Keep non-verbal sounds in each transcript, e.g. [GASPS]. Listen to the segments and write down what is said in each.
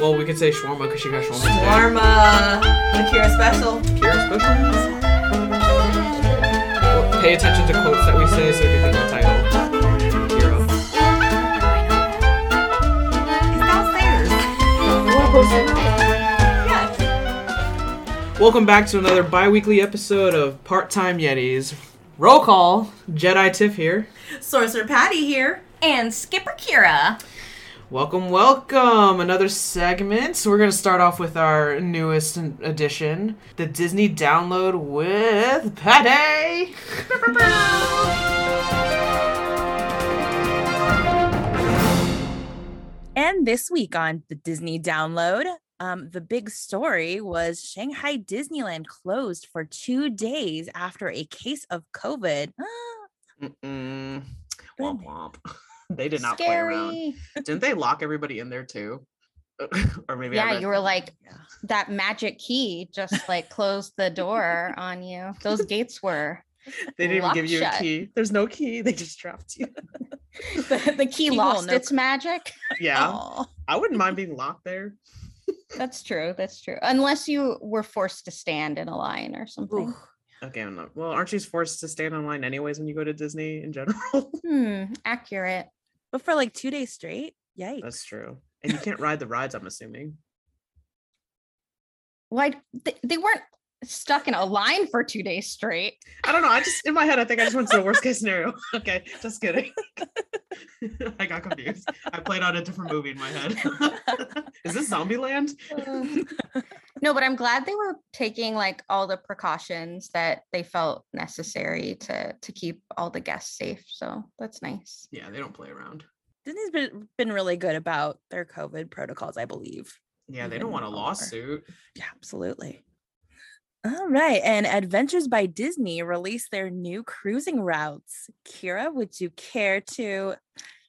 Well, we could say shawarma because she got shawarma. today. Shawarma. Kira special. Kira special. Well, pay attention to quotes that we say so you can think of the title. Kira. It's downstairs. Yes. Welcome back to another bi-weekly episode of Part-Time Yetis. Roll call. Jedi Tiff here. Sorcerer Patty here. and Skipper Kira. Welcome, welcome. Another segment. So we're gonna start off with our newest edition, the Disney download with Patty. And this week on the Disney download, um, the big story was Shanghai Disneyland closed for two days after a case of COVID. [GASPS] Mm-mm. Womp womp. [LAUGHS] They did not play around. Scary. Didn't they lock everybody in there too? [LAUGHS] or maybe Yeah, read- you were like Yeah. that magic key just like closed the door on you. Those [LAUGHS] gates were they didn't even give locked you a key. There's no key. They just dropped you. [LAUGHS] the, the key Key lost no its magic. yeah, Aw. I wouldn't mind being locked there. That's true. That's true. Unless you were forced to stand in a line or something. Ooh. Okay, I'm not. Well, aren't you forced to stand online anyways when you go to Disney in general? Hmm, accurate. But for like two days straight, yikes. That's true. And you can't ride the rides. I'm assuming. Why they, they weren't stuck in a line for two days straight. I don't know. I just in my head, I think I just went to the worst case scenario. [LAUGHS] Okay, just kidding. [LAUGHS] I got confused. I played out a different movie in my head. [LAUGHS] Is this Zombieland? no, but I'm glad they were taking like all the precautions that they felt necessary to to keep all the guests safe. So that's nice. Yeah, they don't play around. Disney's been, been really good about their COVID protocols, I believe. Yeah, they don't want a lawsuit. Yeah, absolutely. All right. And Adventures by Disney released their new cruising routes. Kira, would you care to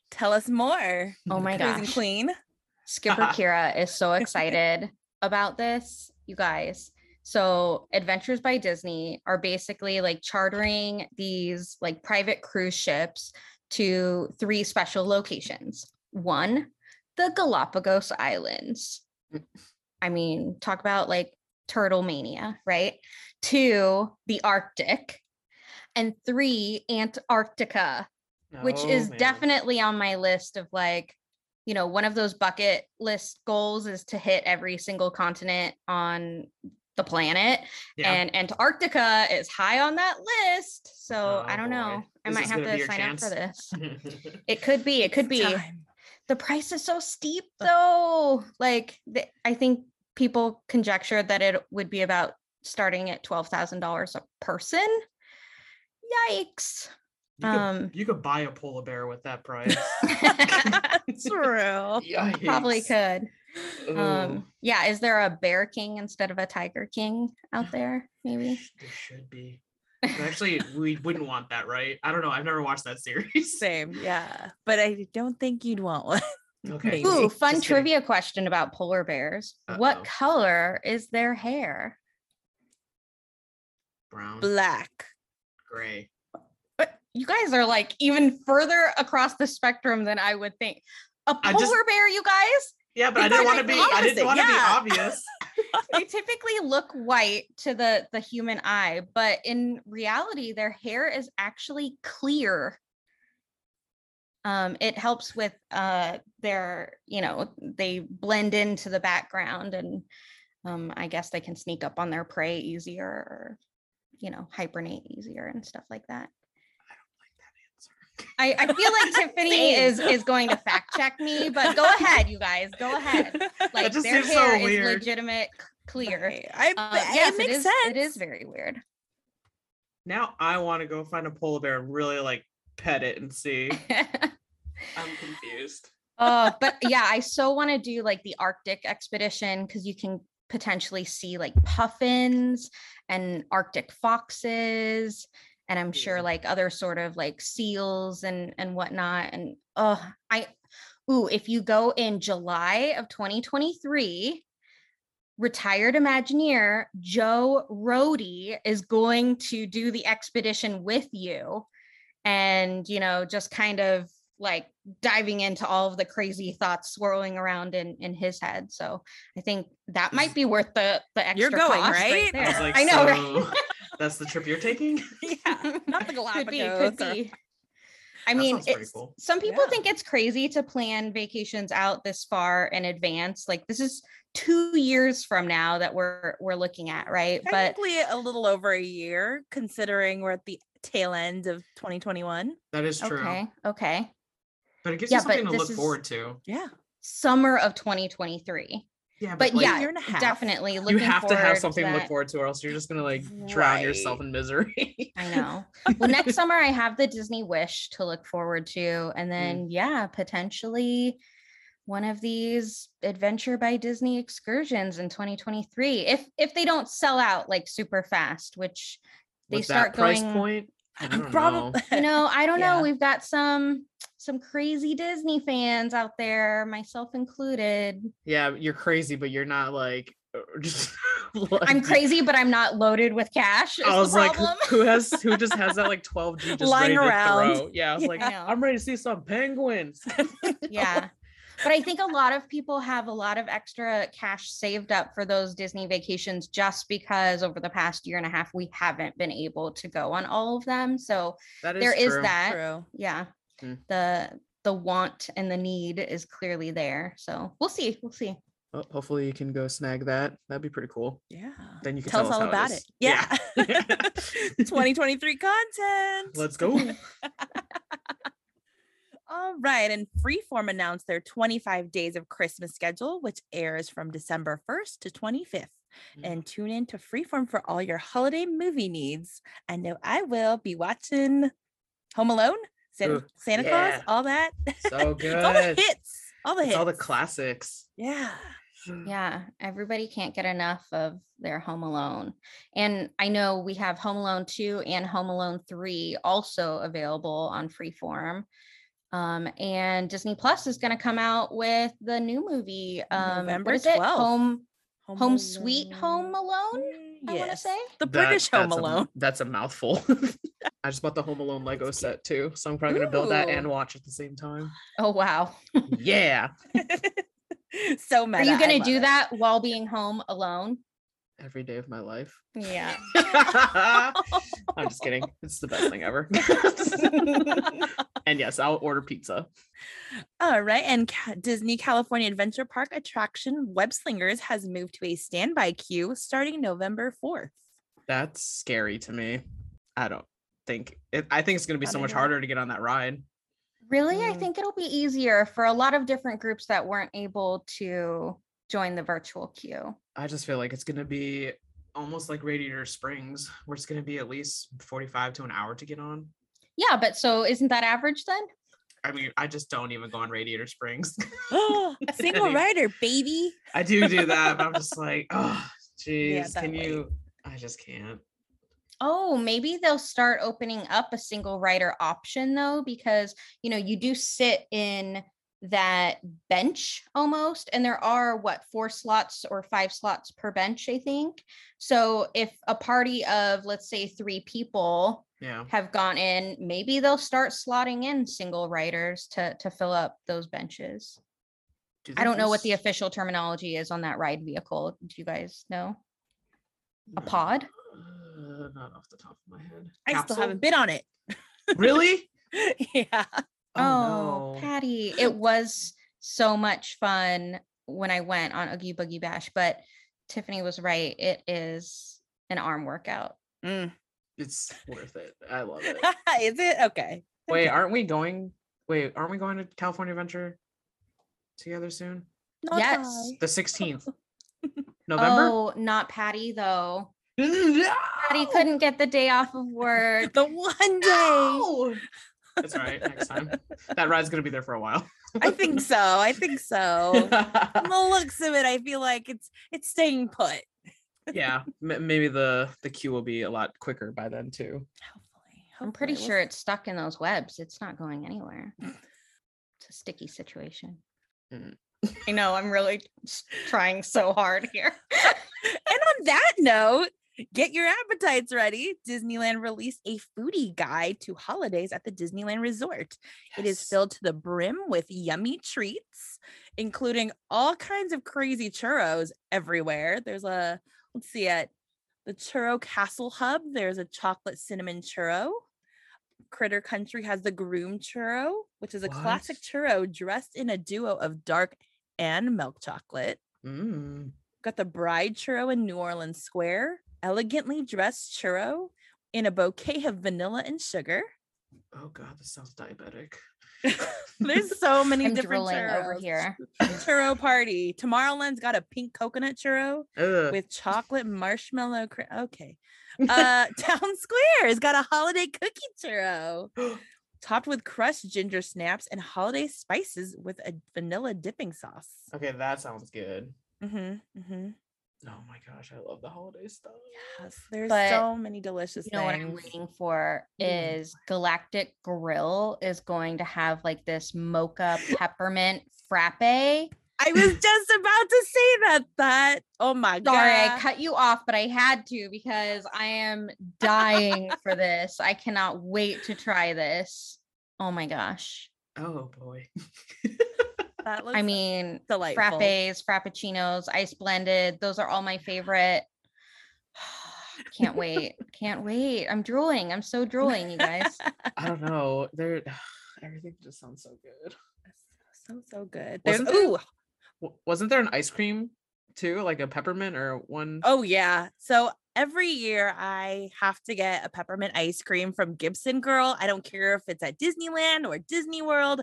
tell us more? Oh my Cruising gosh. Queen. Skipper [LAUGHS] Kira is so [LAUGHS] excited about this, you guys. So, Adventures by Disney are basically like chartering these like private cruise ships to three special locations. One, the Galapagos Islands. Mm. I mean, talk about like turtle mania, right? Two, the Arctic. And three, Antarctica which Oh, is man. definitely on my list of like you know one of those bucket list goals is to hit every single continent on the planet Yeah. and antarctica is high on that list so i Oh, don't boy. know i Is might have gonna be to your sign chance? up for this [LAUGHS] it could be it could be Time. the price is so steep though like the, i think people conjectured that it would be about starting at $12000 a person yikes you, could, um, you could buy a polar bear with that price. [LAUGHS] [LAUGHS] True. probably could Ooh, Um, yeah, is there a bear king instead of a tiger king out there? Maybe. there should be. But Actually, we wouldn't want that, right? I don't know. I've never watched that series. Same. Yeah. But I don't think you'd want one. Okay. Ooh, fun Just kidding. trivia question about polar bears. Uh-oh. What color is their hair? Brown, Black. gray. But you guys are like even further across the spectrum than I would think. A polar just- bear, you guys, Yeah, but I didn't want to be. I didn't want to yeah. be obvious. [LAUGHS] [LAUGHS] they typically look white to the the human eye, but in reality, their hair is actually clear. Um, it helps with uh their, you know, they blend into the background, and um, I guess they can sneak up on their prey easier, or you know, hibernate easier and stuff like that. I, don't like that answer. I feel like [LAUGHS] Tiffany is is going to fact check me, but go ahead, you guys, go ahead. [LAUGHS] Like just their seems so hair is legitimate, clear. Right. I, Uh, but yes, it makes is, sense. It is very weird. Now I want to go find a polar bear and really like pet it and see. [LAUGHS] I'm confused. uh, but [LAUGHS] yeah, I so want to do like the Arctic expedition because you can potentially see like puffins and Arctic foxes, and I'm sure like other sort of like seals and and whatnot. And oh, I ooh, if you go in July of 2023. Retired Imagineer Joe Rohde is going to do the expedition with you and, you know, just kind of like diving into all of the crazy thoughts swirling around in in his head. So I think that might be worth the the extra You're going, cost right? I like, I know, so right? that's the trip you're taking. [LAUGHS] yeah, [LAUGHS] not the could be, Galapagos. could or- be. [LAUGHS] I That mean, sounds pretty it's, cool. some people Yeah. think it's crazy to plan vacations out this far in advance. Like this is two years from now that we're we're looking at, right? But a little over a year, considering we're at the tail end of 2021. That is true. okay, okay. But it gives Yeah, you something to look forward to. Yeah, Summer of 2023. Yeah, But like, yeah, year and definitely. you looking have to have something to look forward to, or else you're just gonna like drown yourself in misery. I [LAUGHS] know. Well, next summer I have the Disney Wish to look forward to, and mm. then yeah, potentially one of these Adventure by Disney excursions in 2023. If if they don't sell out like super fast, which they With start that price going- point, I don't know. probably. [LAUGHS] you know, I don't Yeah. know. We've got some some crazy Disney fans out there, myself included. Yeah, you're crazy, but you're not like [LAUGHS] just. [LAUGHS] I'm crazy, but I'm not loaded with cash. Is I was the like, who, has who just has that like 12G just Lying around. Yeah, I was Yeah. like, I'm ready to see some penguins. yeah but i think a lot of people have a lot of extra cash saved up for those disney vacations just because over the past year and a half we haven't been able to go on all of them so That is there is true. that True. yeah Hmm. the the want and the need is clearly there so we'll see we'll see Well, hopefully you can go snag that. That'd be pretty cool. Yeah. Then you can Tell tell, us all about is. it. Yeah. Yeah. [LAUGHS] 2023 content. Let's go. [LAUGHS] All right. And Freeform announced their 25 Days of Christmas schedule, which airs from December 1st to 25th. Mm. And tune in to Freeform for all your holiday movie needs. I know I will be watching Home Alone, Santa, Ooh, Santa Claus, all that. So [LAUGHS] It's all the hits. All the It's hits. all the classics. yeah. [SIGHS] yeah everybody can't get enough of their home alone and i know we have home alone 2 and home alone 3 also available on freeform um, and disney plus is going to come out with the new movie um November what is it 12th. home home sweet home alone i want to say The That- British Home that's a- Alone. that's a mouthful. [LAUGHS] I just bought the Home Alone Lego set too, so I'm probably gonna build that and watch at the same time. oh wow Yeah, [LAUGHS] so meta. are you going to do it. that while being home alone every day of my life. yeah [LAUGHS] I'm just kidding. [LAUGHS] It's the best thing ever. [LAUGHS] and yes, I'll order pizza. All right. And Ca- Disney California Adventure Park attraction Web Slingers has moved to a standby queue starting November 4th. That's scary to me. I don't think it, I think it's gonna be so much know. harder to get on that ride. Really, I Mm. think it'll be easier for a lot of different groups that weren't able to join the virtual queue. I just feel like it's gonna be almost like Radiator Springs, where it's gonna be at least 45 to an hour to get on. Yeah, but so isn't that average then? I mean, I just don't even go on Radiator Springs. Oh, [LAUGHS] [GASPS] a [LAUGHS] single rider, baby. I do do that, but I'm just [LAUGHS] like, oh, jeez, that can way. you? I just can't. Oh, maybe they'll start opening up a single rider option though, because you know, you do sit in that bench almost, and there are what four slots or five slots per bench, I think. So if a party of let's say three people Yeah. have gone in, maybe they'll start slotting in single riders to to fill up those benches. Do I don't know what the official terminology is on that ride vehicle. Do you guys know? A pod? Uh, not off the top of my head. I still haven't been on it. Really? [LAUGHS] yeah. Oh, no. Patty, it [LAUGHS] was so much fun when I went on Oogie Boogie Bash, but Tiffany was right. It is an arm workout. Mm. It's worth it. I love it. [LAUGHS] Is it? Okay. Wait, aren't we going? Wait, aren't we going to California Adventure together soon? Not yes. I. The 16th. [LAUGHS] November? Oh, not Patty though. No! Patty couldn't get the day off of work. The one day. No! That's all right. Next time. That ride's gonna be there for a while. I think so. I think so. From [LAUGHS] the looks of it, I feel like it's it's staying put. yeah, [LAUGHS] m- maybe the the queue will be a lot quicker by then too. Hopefully. I'm pretty hopefully. sure it's stuck in those webs. It's not going anywhere. It's a sticky situation. Mm. I know. I'm really [LAUGHS] trying so hard here. And on that note, Get your appetites ready. Disneyland released a foodie guide to holidays at the Disneyland Resort. It is filled to the brim with yummy treats, including all kinds of crazy churros everywhere. There's a, let's see, at the Churro Castle Hub, there's a chocolate cinnamon churro. Critter Country has the Groom Churro, which is a classic churro dressed in a duo of dark and milk chocolate Mm. got the bride churro in New Orleans Square, elegantly dressed churro in a bouquet of vanilla and sugar. Oh god, this sounds diabetic. [LAUGHS] There's [LAUGHS] so many I'm different drooling over here. Churro [LAUGHS] party. Tomorrowland's got a pink coconut churro Ugh. with chocolate marshmallow. Cr- okay. Uh, Town Square has got a holiday cookie churro [GASPS] topped with crushed ginger snaps and holiday spices with a vanilla dipping sauce. okay, that sounds good. Mm-hmm, mm-hmm. Oh my gosh, I love the holiday stuff. Yes, there's But so many delicious You know what I'm waiting for Mm. is Galactic Grill is going to have like this mocha peppermint frappe. I was [LAUGHS] just about to say that. That oh my god! Sorry, I cut you off, but I had to because I am dying for this. I cannot wait to try this. Oh my gosh. Oh boy. [LAUGHS] That looks I mean, delightful. frappes, frappuccinos, ice blended, those are all my favorite. [SIGHS] Can't wait. [LAUGHS] Can't wait. I'm drooling. I'm so drooling, you guys. I don't know. There [SIGHS] everything just sounds so good. [SIGHS] so so good. There's ooh Wasn't there an ice cream too, like a peppermint or one? oh yeah. So every year I have to get a peppermint ice cream from Gibson Girl. I don't care if it's at Disneyland or Disney World.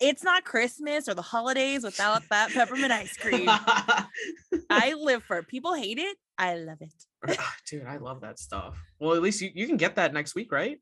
It's not Christmas or the holidays without that peppermint ice cream. [LAUGHS] I live for it. People hate it. I love it. Dude, I love that stuff. Well, at least you, you can get that next week, right?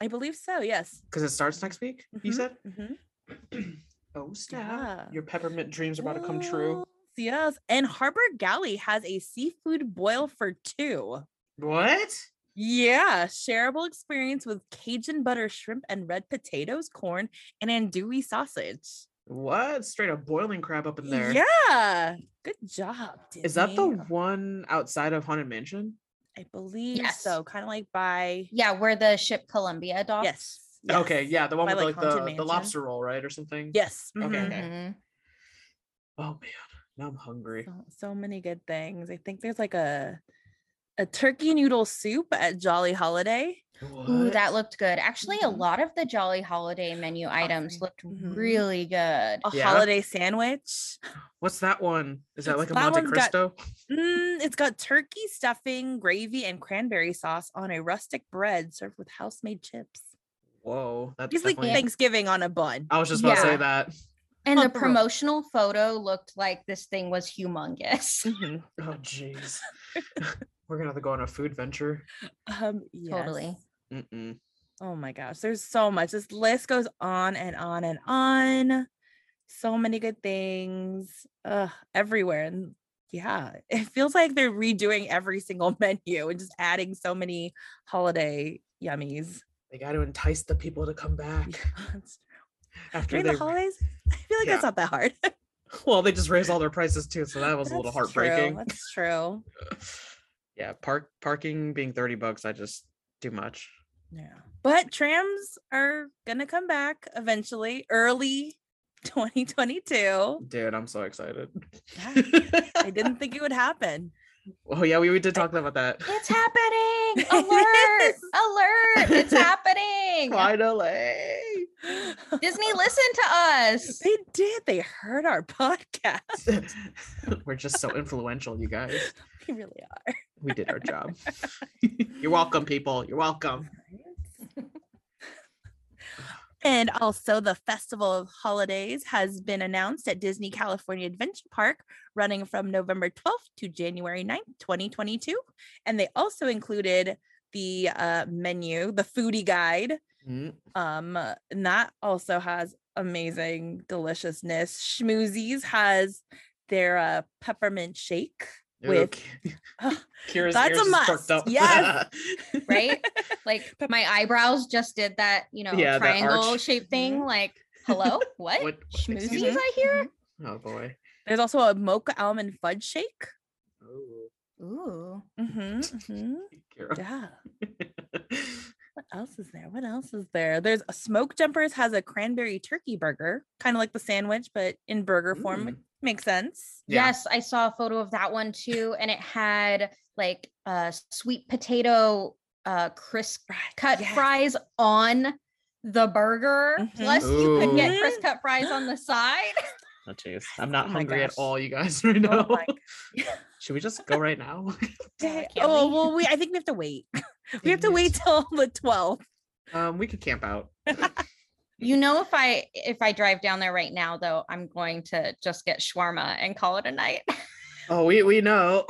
I believe so. Yes. Because it starts next week, you Mhm, said? mhm. [CLEARS THROAT] oh, snap. Yeah. Your peppermint dreams are about to come true. Yes. And Harbor Galley has a seafood boil for two. What? Yeah, shareable experience with Cajun butter shrimp and red potatoes, corn, and andouille sausage. What? Straight up boiling crab up in there. Yeah, good job. Is that the one outside of Haunted Mansion? I believe Yes. so. Kind of like by Yeah, where the ship Columbia docks. yes. Okay, yeah, the one by, with like, like, the, Haunted the lobster roll, right? Or something? Yes. Okay, mhm. okay. Mhm. Oh man, now I'm hungry. So, so many good things. I think there's like a a turkey noodle soup at Jolly Holiday. Ooh, that looked good. Actually, a Mhm. lot of the Jolly Holiday menu items Offering. looked Mhm. really good. A Yeah? holiday sandwich. What's that one? Is that It's- like a that Monte one's got- Cristo? Mm, it's got turkey stuffing, gravy, and cranberry sauce on a rustic bread served with house-made chips. Whoa, that's It's like. Thanksgiving on a bun. I was just about to say that. And the the road. promotional photo looked like this thing was humongous. Mhm. Oh jeez, [LAUGHS] we're gonna have to go on a food venture. Um, Totally. Mm-mm. Oh my gosh, there's so much. This list goes on and on and on. So many good things uh, everywhere. And yeah, [LAUGHS] it feels like they're redoing every single [LAUGHS] menu and just adding so many holiday yummies. They got to entice the people to come back [LAUGHS] It's- after During they. the holidays, I feel like Yeah. that's not that hard. Well, they just raised all their prices too, so that was a little That's true, heartbreaking. That's true. Yeah, park parking being thirty bucks, I just too much. Yeah. But trams are gonna come back eventually, early [LAUGHS] 2022. Dude, I'm so excited. I didn't think it would [LAUGHS] happen. Oh yeah, we, we did talk about that. It's happening! [LAUGHS] Alert! Alert! It's happening! Finally. Disney, listen to us. They did. They heard our podcast. We're just so influential, you guys. We really are. We did our job. [LAUGHS] You're welcome, people. You're welcome. [LAUGHS] And also, the Festival of Holidays has been announced at Disney California Adventure Park, running from November 12th to January 9th, 2022. And they also included the uh, menu, the foodie guide. Mm, Um, and that also has amazing deliciousness. Schmoozies has their uh, peppermint shake. With- okay. [LAUGHS] [LAUGHS] Kira's that's ears a just perked must. up. Yes. [LAUGHS] Right? Like my eyebrows just did that, you know, Yeah, that triangle arch. shaped thing. Like, hello? What? What- Schmoozies? I hear? Oh boy. There's also a mocha almond fudge shake. Ooh. Ooh. Mm-hmm, mm-hmm. Yeah. What else is there? What else is there? There's a Smoke Jumpers has a cranberry turkey burger, kind of like the sandwich, but in burger form. Mm. Makes sense. Yeah. Yes, I saw a photo of that one too, and it had like uh sweet potato uh crisp cut Yes. fries on the burger. Mhm. Plus, you could get crisp cut fries on the side. Oh jeez, I'm not Oh my hungry at all, you guys [LAUGHS] right now. Oh my [LAUGHS] Should we just go right now? [LAUGHS] Oh we? well, we I think we have to wait. [LAUGHS] [LAUGHS] we have to wait till the 12th. um, we could camp out. You know, if I if I drive down there right now, though, I'm going to just get shawarma and call it a night. Oh, we we know.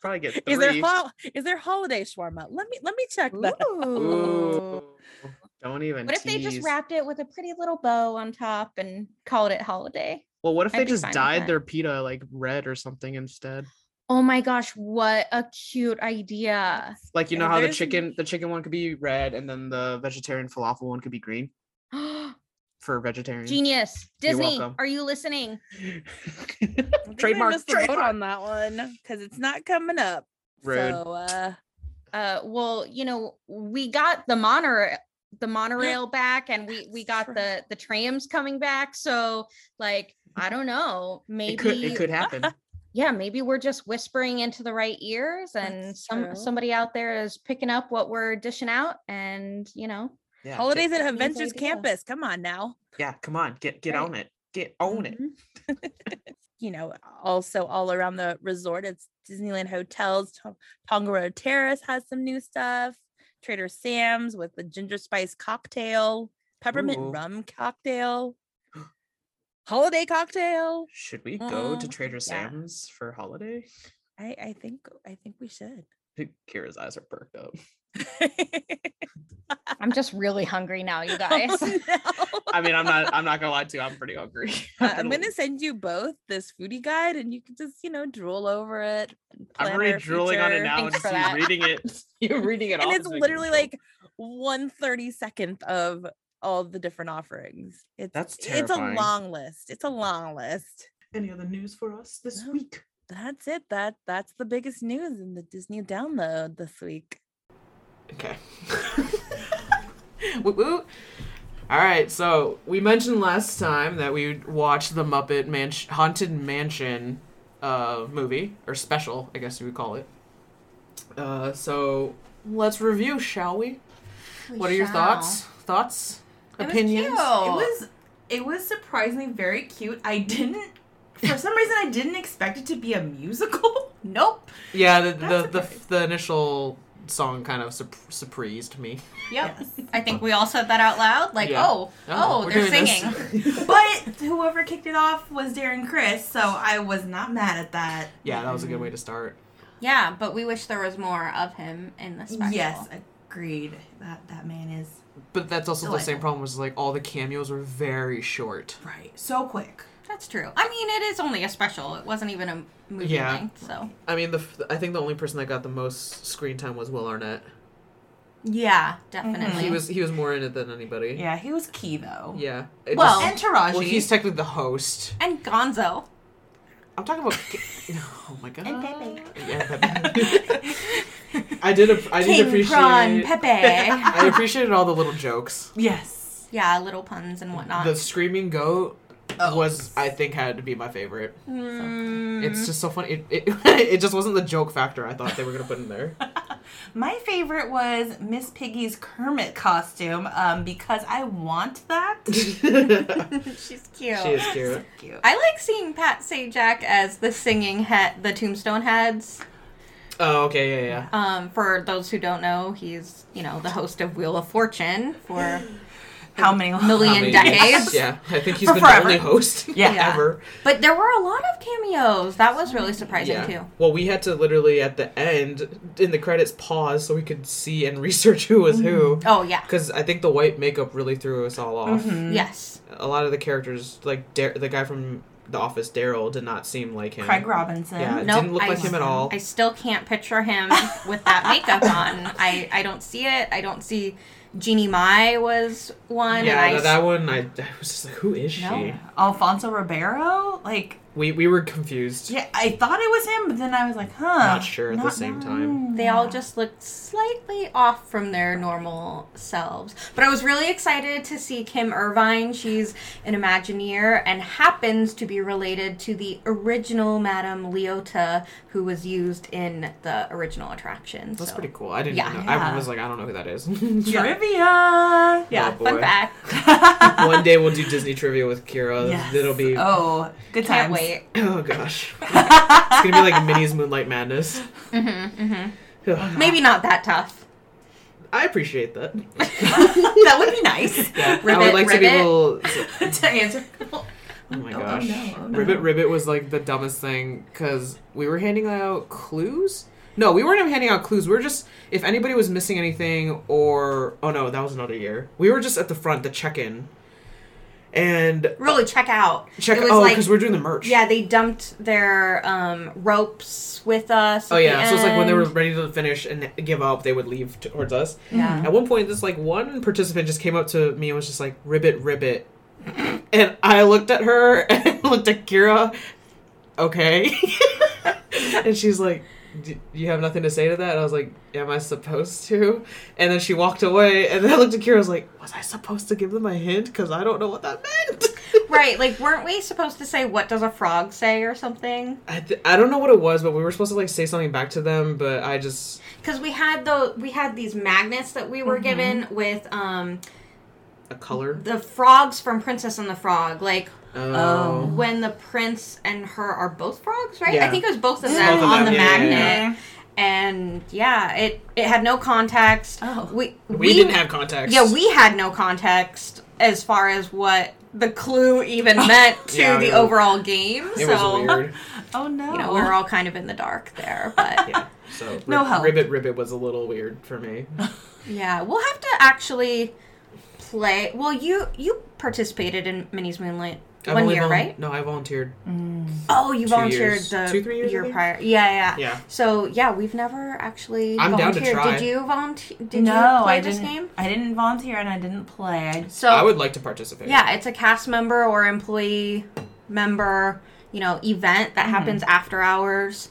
Probably get three. Is there hol- is there holiday shawarma? Let me let me check that. out. Ooh, don't even. What if they just wrapped it with a pretty little bow on top and called it holiday? Well, what if I'd they just fine dyed their pita like red or something instead? Oh my gosh, what a cute idea. Like you know Yeah, how the chicken the chicken one could be red and then the vegetarian falafel one could be green [GASPS] for vegetarian. Genius. Disney, are you listening? [LAUGHS] I think trademark. missed the boat trademark. on that one because it's not coming up. Rude. So uh Uh well, you know, we got the monorail the monorail back and we we got the the trams coming back. So like, I don't know, maybe It could it could happen. [LAUGHS] yeah, maybe we're just whispering into the right ears and That's some true. somebody out there is picking up what we're dishing out and you know, Yeah, holidays get- at Avengers. Campus. Come on now. yeah, come on, get get Right. on it. Get on it. Mhm. [LAUGHS] you know, also all around the resort, it's Disneyland hotels. To- Tongariro Terrace has some new stuff. Trader Sam's with the ginger spice cocktail, peppermint Ooh. rum cocktail, [GASPS] holiday cocktail. Should we go to Mm, Trader yeah. Sam's for holiday? I, I think I think we should. Kira's eyes are perked up. [LAUGHS] I'm just really hungry now, you [LAUGHS] guys. Oh, no. I mean, I'm not. I'm not gonna lie to you. I'm pretty [LAUGHS] hungry. Uh, I'm gonna send you both this foodie guide, and you can just you know drool over it. And I'm plan already our drooling on it now, Thanks and for just reading it. [LAUGHS] You're reading it, and it's is making me literally so- like one thirty second of all the different offerings. It's That's it's a long list. It's a long list. Any other news for us this No. week? That's it. That that's the biggest news in the Disney download this week. Okay. [LAUGHS] woo woo. All right, so we mentioned last time that we watched the Muppet Manch- Haunted Mansion uh, movie or special, I guess you would call it. Uh, so let's review, shall we? what are your thoughts? Thoughts? It was Opinions? cute. It was it was surprisingly very cute. I didn't for some reason I didn't expect it to be a musical. [LAUGHS] Nope. Yeah, the the, the, the initial song kind of sup- surprised me. Yep. Yes. I think we all said that out loud. Like, Yeah. oh, oh, oh we're they're singing. [LAUGHS] but whoever kicked it off was Darren Criss, so I was not mad at that. yeah, that was a good way to start. Yeah, but we wish there was more of him in the special. Yes, agreed. That that man is But that's also the same problem was like all the cameos were very short. right. So quick. That's true. I mean, it is only a special. It wasn't even a movie Yeah. length, so. I mean, the f- I think the only person that got the most screen time was Will Arnett. Yeah, definitely. Mm-hmm. He was he was more in it than anybody. Yeah, he was key though. Yeah. It Well- just- And Taraji. well, he's technically the host. And Gonzo. I'm talking about. [LAUGHS] Oh my god. And Pepe. Yeah, Pepe. I did. ap- I did King appreciate. Prawn Pepe. [LAUGHS] I appreciated all the little jokes. yes. yeah, little puns and whatnot. The screaming goat Oh. [LAUGHS] was, I think, had to be my favorite. Mm, It's just so funny. It, it, [LAUGHS] it just wasn't the joke factor I thought they were gonna put in there. [LAUGHS] My favorite was Miss Piggy's Kermit costume, um, because I want that. she's cute. She is cute. Cute. I like seeing Pat Sajak as the singing head, the Tombstone heads. Oh, okay, yeah, yeah. Um, for those who don't know, he's you know the host of Wheel of Fortune for How many million How many- decades. Yeah, I think he's For been forever. the only host [LAUGHS] Yeah. ever. But there were a lot of cameos. That was really surprising Yeah. too. Well, we had to literally at the end in the credits pause so we could see and [LAUGHS] research who was who. Oh yeah. Because I think the white makeup really threw us all off. Mhm. Yes. A lot of the characters, like Dar- the guy from The Office, Daryl, did not seem like him. Craig Robinson. Yeah, Nope, didn't look I like him at all. I still can't picture him with that makeup on. I I don't see it. I don't see Jeannie Mai was one. yeah, and I that, that one I, I was just like, who is she? No. Alfonso Ribeiro? Like, We we were confused. yeah, I thought it was him, but then I was like, huh. Not sure at the same time. They all just looked slightly off from their normal selves. But I was really excited to see Kim Irvine. She's an Imagineer and happens to be related to the original Madame Leota, who was used in the original attraction. That's so. pretty cool. I didn't Yeah. know. I was like, I don't know who that is. [LAUGHS] Trivia! Oh, yeah, Oh, fun fact. [LAUGHS] One day we'll do [LAUGHS] Disney trivia with Kira. Yes. It'll be Oh, good Can't times. Wait. [LAUGHS] oh gosh. it's gonna be like Minnie's Moonlight Madness. Mm-hmm, [SIGHS] Maybe not that tough. I appreciate that. [LAUGHS] that would be nice Yeah, I would like to be ribbit. able. [LAUGHS] to answer. Oh my Oh, gosh. oh, no. Ribbit Ribbit was like the dumbest thing because we were handing out clues. No, we weren't even handing out clues. We were just if anybody was missing anything or oh no, that was another year. We were just at the front, the check-in, and Really, check out. check. It was Oh, like- because we're doing the merch. Yeah, they dumped their um, ropes with us. Oh yeah, so it's like when they were ready to finish and give up, they would leave towards us. Yeah. At one point, this like one participant just came up to me and was just like, "Ribbit, ribbit," and I looked at her [LAUGHS] and looked at Kira. Okay, [LAUGHS] and she's like, "Do you have nothing to say to that?" And I was like, "Am I supposed to?" And then she walked away, and then I looked at Kira. I was like, "Was I supposed to give them a hint? Because I don't know what that meant." [LAUGHS] Right, like weren't we supposed to say what does a frog say or something? I, th- I don't know what it was, but we were supposed to like say something back to them, but I just Because we had the we had these magnets that we were given with um a color. the frogs from Princess and the Frog. Like Oh. Um, when the prince and her are both frogs, right? Yeah. I think it was both of Both them of on them, the yeah, yeah, magnet. And yeah, it it had no context. Oh. We we, didn't have context. Yeah, we had no context as far as what the clue even [LAUGHS] meant to Yeah, the yeah. overall game. It so was weird. [LAUGHS] Oh no. you know, we were all kind of in the dark there, but [LAUGHS] Yeah. So No Rib- help. Ribbit Ribbit was a little weird for me. yeah, we'll have to actually play. Well, you you participated in Minnie's Moonlight I've one year, vol- right? No, I volunteered. Mm. Oh, you Two volunteered years. the Two, three years, year think? prior. Yeah, yeah, Yeah. So yeah, we've never actually I'm down to volunteered. try. Did you volunteer? Did no, you play I this didn't. game? I didn't volunteer and I didn't play. I So I would like to participate. Yeah, it's a cast member or employee member, you know, event that mm-hmm. happens after hours.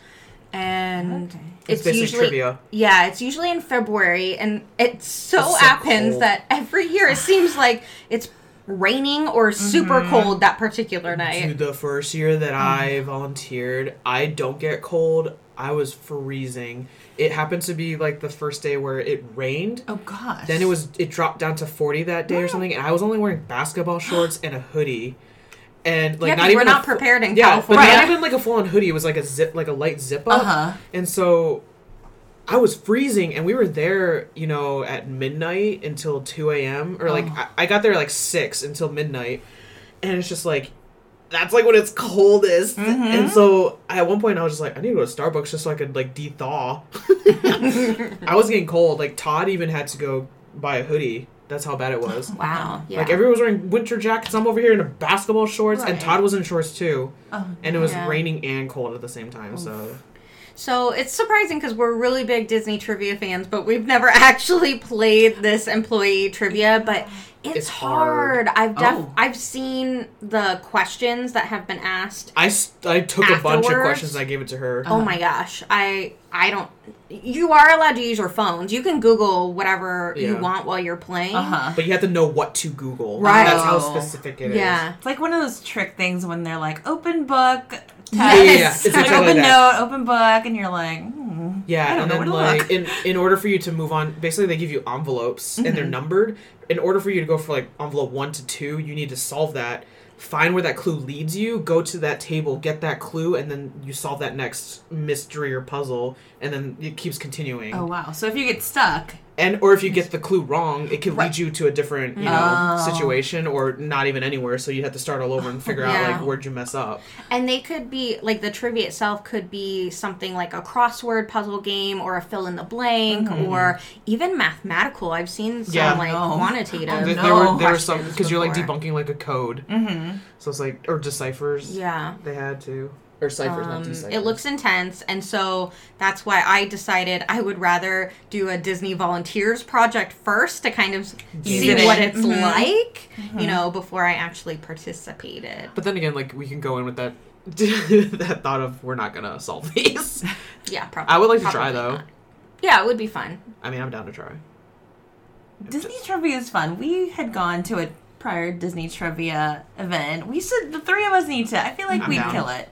And Okay. It's it's, usually trivia. Yeah, it's usually in February and it so, so happens cold. that every year it seems like it's raining or super cold that particular To night. the first year that I volunteered, I don't get cold. I was freezing. It happened to be like the first day where it rained. Oh gosh. Then it was it dropped down to 40 that day or something and I was only wearing basketball [GASPS] shorts and a hoodie. And like Yeah, not even we're not prepared in yeah, California. But not even like a full on hoodie. It was like a zip like a light zip up. Uh-huh. And so I was freezing, and we were there, you know, at midnight until 2 a.m. Or like, Oh. I, I got there at like 6 until midnight. And it's just like, that's like when it's coldest. Mm-hmm. And so at one point, I was just like, I need to go to Starbucks just so I could like de-thaw. [LAUGHS] [LAUGHS] I was getting cold. Like, Todd even had to go buy a hoodie. That's how bad it was. [LAUGHS] Wow. Yeah. Like everyone was wearing winter jackets. I'm over here in a basketball shorts, and Todd was in shorts too. Oh, And it was Yeah. raining and cold at the same time. So So it's surprising because we're really big Disney trivia fans, but we've never [LAUGHS] actually played this employee trivia. But it's, It's hard. hard. I've def- Oh. I've seen the questions that have been asked. I, I took a bunch of questions. and I gave it to her. Oh my gosh, I I don't. You are allowed to use your phones. You can Google whatever you want while you're playing. Uh-huh. But you have to know what to Google. Right. That's how Oh. specific it is. Yeah. It's like one of those trick things when they're like open book. Text. Yeah, yeah, yeah. It's like open like note, open book, and you're like, hmm, Yeah, and then like in in order for you to move on, basically they give you envelopes and Mm-hmm. they're numbered. In order for you to go for like envelope one to two, you need to solve that. Find where that clue leads you. Go to that table, get that clue, and then you solve that next mystery or puzzle, and then it keeps continuing. oh wow. So if you get stuck, And or if you get the clue wrong, it could Right. lead you to a different you know Oh. situation or not even anywhere. So you have to start all over and figure out like where'd you mess up. And they could be like the trivia itself could be something like a crossword puzzle game or a fill in the blank or even mathematical. I've seen some Yeah. like No. quantitative. Oh, There, no. there were there were some because you're like debunking like a code. mm-hmm. So it's like or deciphers. Yeah. They had to. Or ciphers, not Um, deciphers. it looks intense, and so that's why I decided I would rather do a Disney Volunteers project first to kind of see it what in. it's Mhm. like, you know, before I actually participated. But then again, like we can go in with that [LAUGHS] that thought of we're not gonna solve [LAUGHS] these. Yeah, probably. I would like to try though. not. Yeah, it would be fun. I mean, I'm down to try. Disney trivia is fun. We had gone to a prior Disney trivia event. We should. The three of us need to. I feel like I'm we'd down. kill it.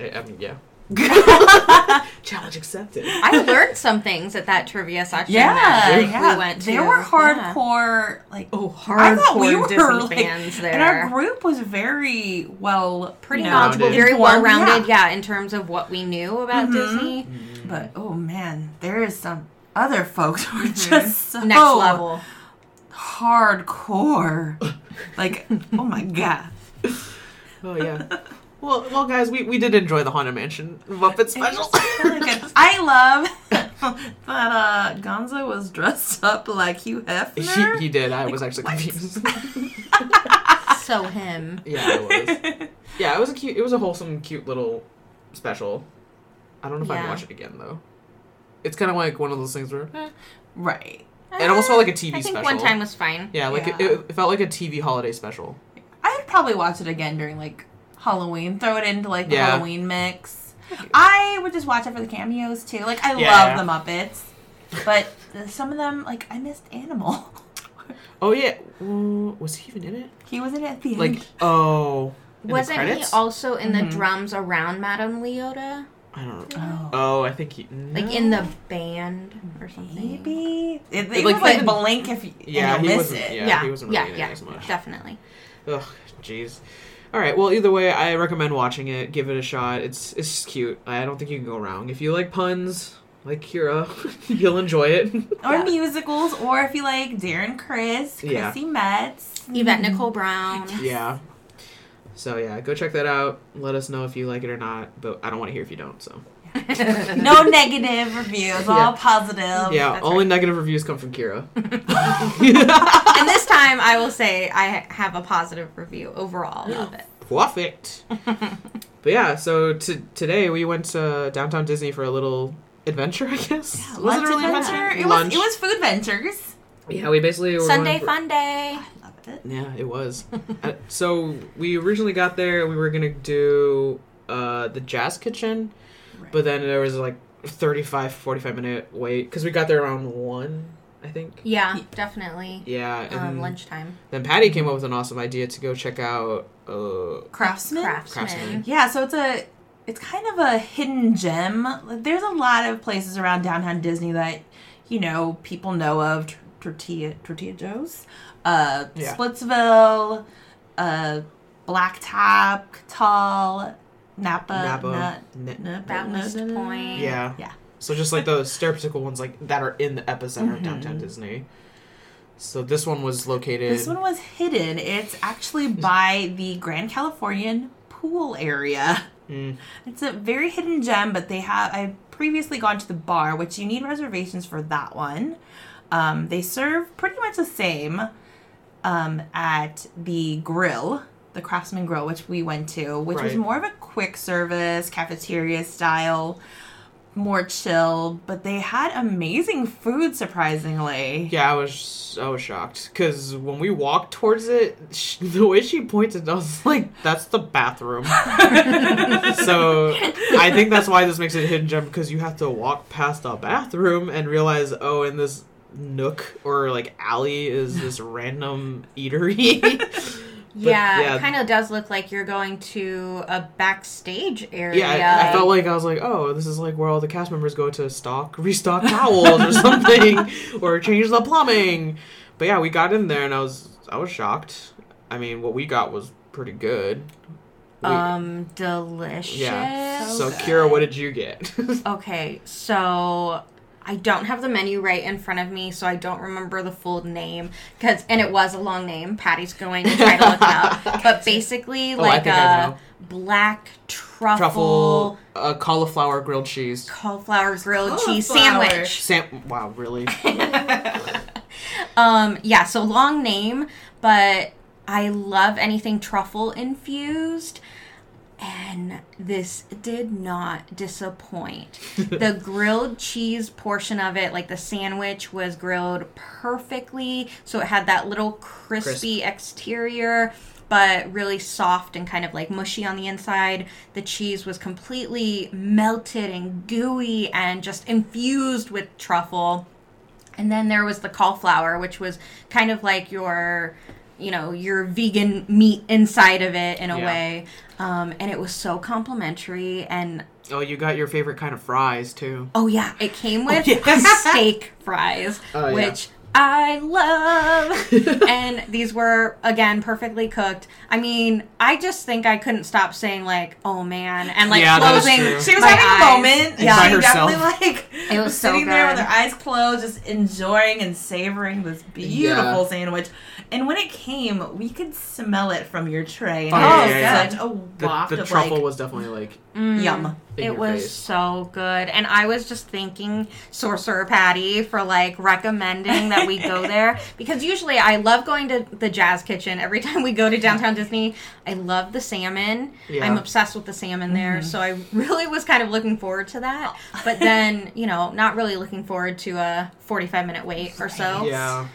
I, I mean, yeah. [LAUGHS] Challenge accepted. I learned some things at that trivia session. Yeah, that yeah. we went to. There were Yeah. hardcore, like Oh, I thought we hardcore were Disney like, fans there, [LAUGHS] and our group was very well, Pretty you know, knowledgeable, Rounded. very well rounded. yeah. yeah. in terms of what we knew about Mhm. Disney. But oh man, there is some other folks who are Mhm. just so Next level. hardcore. like, oh my god. [LAUGHS] Oh yeah. Well, well, guys, we, we did enjoy the Haunted Mansion Muppet special. [LAUGHS] I love [LAUGHS] that uh Gonzo was dressed up like Hugh Hefner. he, he did. I was actually what? confused. [LAUGHS] So him. yeah, it was. Yeah, it was a cute. It was a wholesome, cute little special. I don't know if I'd watch it again though. It's kind of like one of those things where eh, right. it almost felt like a TV I think special. one time was fine. Yeah, like Yeah. It, it felt like a TV holiday special. I'd probably watch it again during like Halloween. Throw it into like the Yeah. Halloween mix. I would just watch it for the cameos too. Like I Yeah. love the Muppets, but some of them like I missed Animal. [LAUGHS] Oh yeah, uh, was he even in it? he was in it at the Like end. oh, in the Wasn't he credits? also in the drums around Madame Leota? I don't know. Oh. Oh, I think he Like in the band or something? Maybe it, It, they like, would like even- blink if you, Yeah, and he you'll miss wasn't. it. Yeah, yeah, he wasn't yeah, really in yeah, it as much. definitely. Ugh, jeez. All right. Well, either way, I recommend watching it. Give it a shot. It's it's cute. I don't think you can go wrong. If you like puns, like Kira, [LAUGHS] you'll enjoy it. [LAUGHS] Or Yeah. musicals, or if you like Darren Criss, Yeah. Chrissy Metz, Yvette mm. Nicole Brown. [LAUGHS] yeah. So yeah, go check that out. Let us know if you like it or not. But I don't want to hear if you don't. So [LAUGHS] no negative reviews, Yeah. all positive. yeah, that's only negative reviews come from Kira. [LAUGHS] [LAUGHS] and this time I will say I have a positive review overall of it. [GASPS] Perfect. but yeah, so t- today we went to downtown Disney for a little adventure. I guess Yeah, was it lunch a really adventure? adventure? It Lunch. was. It was food ventures. Yeah, we basically were Sunday for- fun day. I loved it. Yeah, it was. uh, so we originally got there. We were gonna do uh, the Jazz Kitchen, but then there was like 35, 45 minute wait because we got there around one, I think. Yeah, definitely. Yeah, and Um, lunchtime. then Patty came up with an awesome idea to go check out. Uh, Craftsman. Craftsman. Craftsman. Yeah, so it's a it's kind of a hidden gem. There's a lot of places around downtown Disney that you know people know of. Tortilla Tortilla Joe's, uh, Yeah. Splitsville, uh, Blacktop, Catal, Napa, Napa. Na- Ne- Napa, Ballast Na- na- na- Point. yeah. Yeah. So just like the stereotypical ones like that are in the epicenter of Mhm. downtown Disney. So this one was located. This one was hidden. It's actually by the Grand Californian pool area. Mm, It's a very hidden gem, but they have. I've previously gone to the bar, which you need reservations for that one. Um, they serve pretty much the same um, at the grill, the Craftsman Grill, which we went to, which was more of a quick service, cafeteria style, more chill. But they had amazing food, surprisingly. Yeah, I was I was shocked because when we walked towards it, sh- [LAUGHS] the way she pointed, I was [LAUGHS] like, "That's the bathroom." [LAUGHS] so I think that's why this makes it a hidden gem because you have to walk past the bathroom and realize, oh, in this nook or like alley is this random eatery. But, yeah, yeah. it kind of does look like you're going to a backstage area. yeah, I, I felt like I was like, oh, this is like where all the cast members go to stock, restock [LAUGHS] towels or something, or change the plumbing. But yeah, we got in there and I was I was shocked. I mean, what we got was pretty good. We- um delicious. yeah. So So. Kira, what did you get? [LAUGHS] Okay, so I don't have the menu right in front of me, so I don't remember the full name. Cause and it was a long name. Patty's going to try to look it up. [LAUGHS] But basically, Oh, like think I a know. black truffle, Truffle, uh, cauliflower grilled cheese. cauliflower grilled cheese sandwich. Sam, wow, really? [LAUGHS] Um, yeah, so long name, but I love anything truffle infused. And this did not disappoint. [LAUGHS] the grilled cheese portion of it, like the sandwich, was grilled perfectly. So it had that little crispy exterior, but really soft and kind of like mushy on the inside. The cheese was completely melted and gooey and just infused with truffle. And then there was the cauliflower, which was kind of like your, you know, your vegan meat inside of it in a Yeah. way. Um, and it was so complimentary. And Oh, you got your favorite kind of fries too. oh yeah, it came with yes. [LAUGHS] steak fries, Oh, yeah. which I love. [LAUGHS] and these were again perfectly cooked. I mean, I just think I couldn't stop saying like, "Oh man," and like Yeah, that is closing. true. She was my having eyes. a moment. Yeah. By she herself. definitely like It was [LAUGHS] so sitting there with her eyes closed, just enjoying and savoring this beautiful Yeah. sandwich. And when it came, we could smell it from your tray. And Oh, it yeah, was yeah, yeah. such a The, waft the of truffle like was definitely like Mm. yum. it was face. so good. And I was just thanking Sorcerer Patty for like recommending that we go [LAUGHS] there because usually I love going to the Jazz Kitchen every time we go to downtown Disney. I love the salmon. Yeah. I'm obsessed with the salmon there. So I really was kind of looking forward to that. [LAUGHS] But then, you know, not really looking forward to a 45 minute wait or so. Yeah.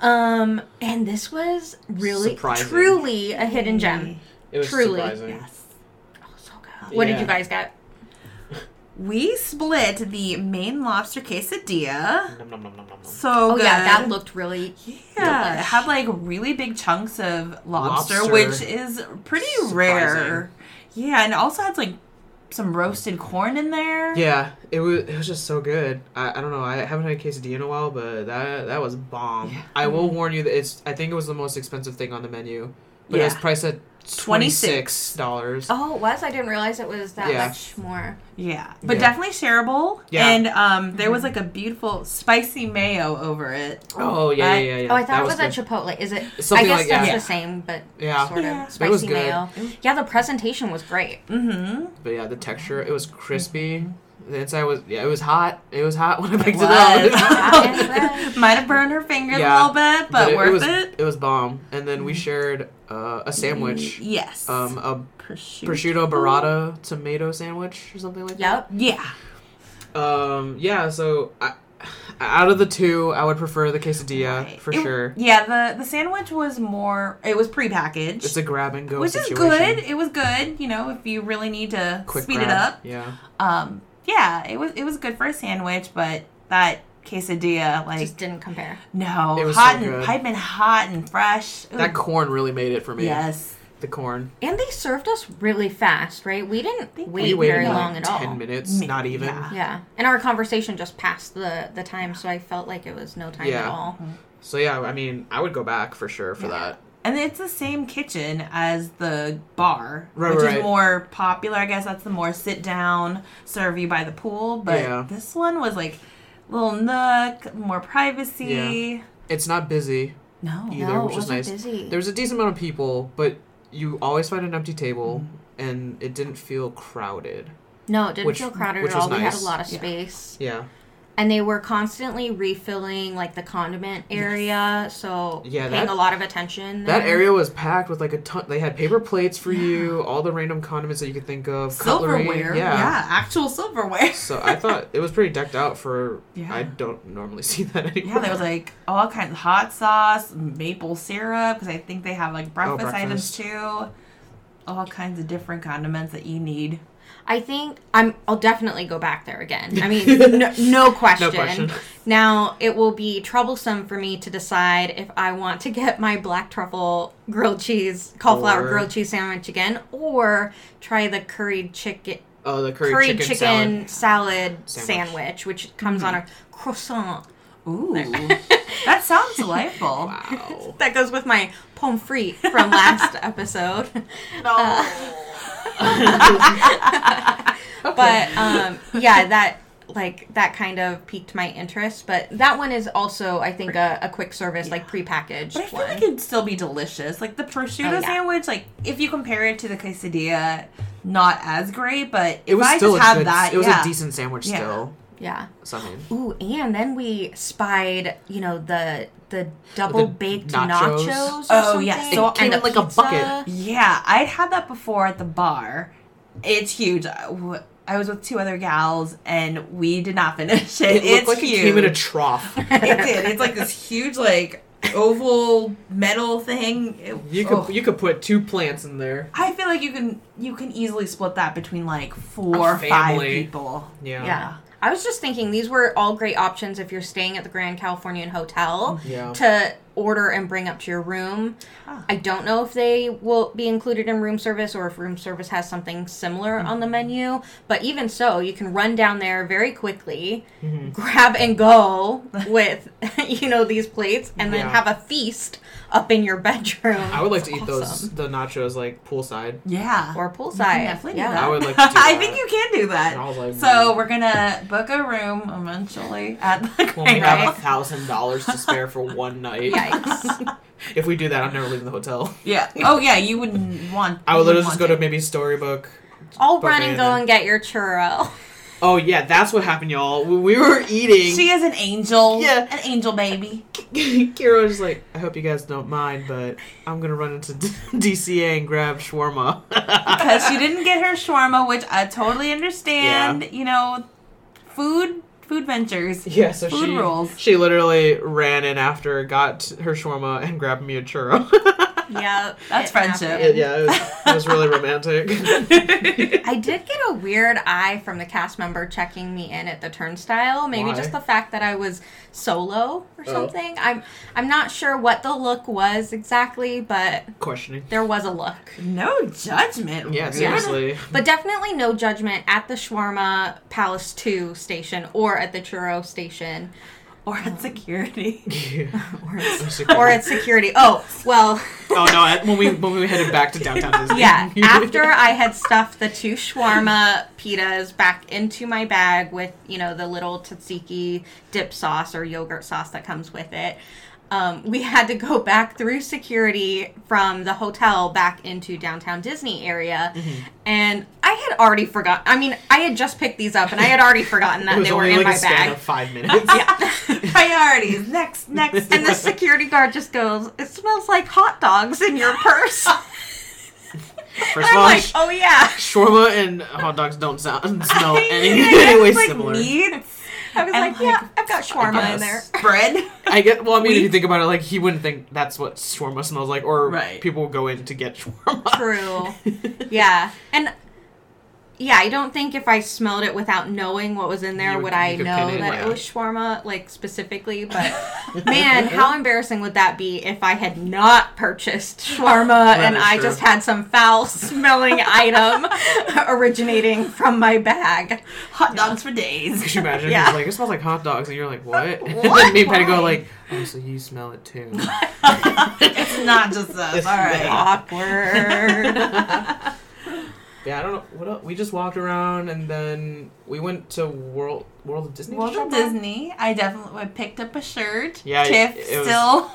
Um, and this was really, Surprising. truly a hidden gem. It was Truly. surprising. Yes. Oh, so good. What did you guys get? [LAUGHS] We split the main lobster quesadilla. Nom, nom, nom, nom, nom, nom. So Oh good. yeah, that looked really Yeah, it delish. had like really big chunks of lobster, Lobster. which is pretty Surprising. rare. Yeah, and it also had like some roasted corn in there. Yeah, it was it was just so good. I, I don't know. I haven't had a quesadilla in a while, but that that was bomb. I will mm-hmm. warn you that it's. I think it was the most expensive thing on the menu, but it was priced at twenty six dollars. Oh, it was? I didn't realize it was that Yeah. much more. Yeah, but Yeah. definitely shareable. Yeah. And um, there was like a beautiful spicy mayo over it. Oh yeah, I- yeah, yeah. yeah. Oh, I thought That it was, good. at Chipotle. Is it? Something I guess like that's that. the same, but Yeah. sort Yeah. of It spicy was good. mayo. Yeah, the presentation was great. Mm-hmm. But yeah, the texture it was crispy. The inside was yeah, it was hot. It was hot when I picked it, was. Hot up. [LAUGHS] fresh. Might have burned her fingers Yeah. a little bit, but, it, worth was it. it was bomb. And then we shared uh, a sandwich, Yes. um, a prosciutto. prosciutto burrata tomato sandwich or something like that. Yep. Yeah. Um, yeah. So I, out of the two, I would prefer the quesadilla Right. for It- sure. Yeah, the the sandwich was more. It was prepackaged, It's a grab and go which situation. is good. It was good. You know, if you really need to Quick speed it up. Yeah. Um. Yeah, it was it was good for a sandwich, but that quesadilla, like, Just didn't compare. no, It was hot so and good. piping hot and fresh. It That corn really made it for me. yes. The corn. And they served us really fast, right? We didn't We wait we waited very like long at ten all. minutes, Me- not even. yeah. Yeah, and our conversation just passed the the time, so I felt like it was no time at Yeah. all. Mm-hmm. So yeah, I mean, I would go back for sure for Yeah. that. And it's the same kitchen as the bar, Right, which right. is more popular. I guess that's the more sit down, serve you by the pool. But Yeah. this one was like little nook, more privacy. It's not busy No. either, No, which is wasn't nice. busy. There was a decent amount of people, but you always find an empty table, Mm-hmm. and it didn't feel crowded. No, it didn't Which- feel crowded at was all. We had a lot of Yeah. space. Yeah, And they were constantly refilling like the condiment area, so Yeah, paying that- a lot of attention. that area was packed with like a ton. They had paper plates for you, all the random condiments that you could think of, cutlery. Silverware. Yeah. actual silverware. So I thought it was pretty decked out for. Yeah. I don't normally [LAUGHS] see that anymore. Yeah, there was like all kinds of hot sauce, maple syrup, because I think they have like oh, breakfast, items breakfast. too. All kinds of different condiments that you need. I think I'm. I'll definitely go back there again. I mean, [LAUGHS] no, no question. question. Now it will be troublesome for me to decide if I want to get my black truffle grilled cheese cauliflower Or- grilled cheese sandwich again, or try the curried chicken oh, the curry curried chicken, chicken, salad, Sandwich. sandwich. which comes on a croissant. Ooh, [LAUGHS] that sounds delightful. Wow. [LAUGHS] That goes with my pomme frite from last episode. No. Uh, [LAUGHS] But um, yeah, that like that kind of piqued my interest. But that one is also, I think, a, a quick service, like prepackaged But I feel one. like it'd still be delicious. Like the prosciutto Oh, yeah. sandwich, like if you compare it to the quesadilla, not as great. But It if was I still just a had good, that, It was yeah. a decent sandwich Yeah. still. yeah. So I mean, Ooh, and then we spied, you know, the the double baked nachos. nachos. or Oh, something, yes. So it came and in the like a pizza. bucket. Yeah, I'd had that before at the bar, It's huge. Uh, I was with two other gals and we did not [LAUGHS] finish it. It looked it's like huge. it came in a trough. [LAUGHS] it did. It's like this huge, like oval metal thing. It- You could oh. you could put two plants in there. I feel like you can you can easily split that between like four or five people. Yeah. Yeah. I was just thinking these were all great options if you're staying at the Grand Californian Hotel Yeah. to order and bring up to your room. Ah. I don't know if they will be included in room service or if room service has something similar on the Mm-hmm. menu. But even so, you can run down there very quickly, Mhm. grab and go with [LAUGHS] you know these plates, and then Yeah. have a feast up in your [LAUGHS] bedroom. I would like to It's eat those the nachos like poolside. Yeah. or You can poolside. definitely do yeah. that. I would like [LAUGHS] to do I think you can do that. And I was like, So mm. we're gonna book a room eventually at the when we Grand have a Cal- thousand dollars to spare for [LAUGHS] one night. Yikes. If we do that, I'm never leaving the hotel. Yeah. Oh yeah, you wouldn't want. I would literally just go want to maybe Storybook. I'll run and and go and get your churro. Oh yeah, that's what happened, y'all. When we were eating, She is an angel. Yeah. An angel baby. [LAUGHS] Kira was like, "I hope you guys don't mind, but I'm gonna run into DCA [LAUGHS] and grab shawarma." Because she [LAUGHS] didn't get her shawarma, which I totally understand. Yeah. You know, food food ventures. Yeah, so Food she rules. she literally ran in after, got her shawarma, and grabbed me a churro. Yeah, [LAUGHS] That's friendship. happened. yeah, it was, it was really romantic. [LAUGHS] I did get a weird eye from the cast member checking me in at the turnstile. Maybe Why? just the fact that I was solo or Oh. something. I'm I'm not sure what the look was exactly, but Questioning. there was a look. no judgment. Yeah, Rude. seriously. But definitely no judgment at the Shawarma Palace 2 station or at the Churro station Or at um, security. Yeah. [LAUGHS] or [LAUGHS] at, or at security. Oh, well, [LAUGHS] oh no! When we when we headed back to downtown Disney. yeah. After I had stuffed the two shawarma pitas back into my bag with, you know, the little tzatziki dip sauce or yogurt sauce that comes with it, um, we had to go back through security from the hotel back into downtown Disney area. Mm-hmm. And I had already forgotten. I mean, I had just picked these up and I had already forgotten that [LAUGHS] they were in like my bag. five [LAUGHS] minutes. yeah. [LAUGHS] Priorities. Next, next. And the security guard just goes, It smells like hot dogs in your purse. First And of I'm all, like, Oh, yeah. shawarma and hot dogs don't sound smell any guess, anyway like, similar. meats I was like, like, Yeah, I've got shawarma in there. [LAUGHS] bread. I get. Well, I mean, if you think about it, like he wouldn't think that's what shawarma smells like, or Right. people will go in to get [LAUGHS] shawarma. True. [LAUGHS] Yeah. And yeah, I don't think if I smelled it without knowing what was in there You would- would I know pin it, that it was shawarma, like specifically. [LAUGHS] But man, how [LAUGHS] embarrassing would that be if I had not purchased shawarma and I true. just had some foul [LAUGHS] smelling item originating from my bag? Hot dogs for days. Could you imagine? Yeah. Like, it smells like hot dogs, and you're like, what? and What? then me and Patty go like, oh, so you smell it too? it's not just us. It's All right. Awkward. Yeah, I don't know. What else? We just walked around, and then we went to World World of Disney. World of? Disney. I definitely I picked up a shirt. Yeah, Tiff it- it was- still.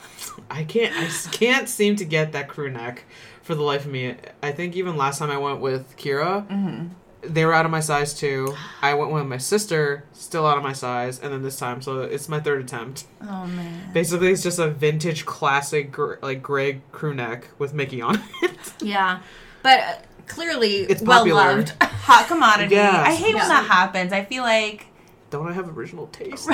I can't. I can't seem to get that crew neck for the life of me. I think even last time I went with Kira, Mm-hmm. they were out of my size too. I went with my sister, still out of my size, and then this time, so it's my third attempt. Oh man. Basically, it's just a vintage classic, gr- like gray crew neck with Mickey on it. yeah, but clearly It's well popular. loved. [LAUGHS] Hot commodity. Yes. I hate Yeah. when that happens. I feel like Don't I have original taste? [LAUGHS] [LAUGHS]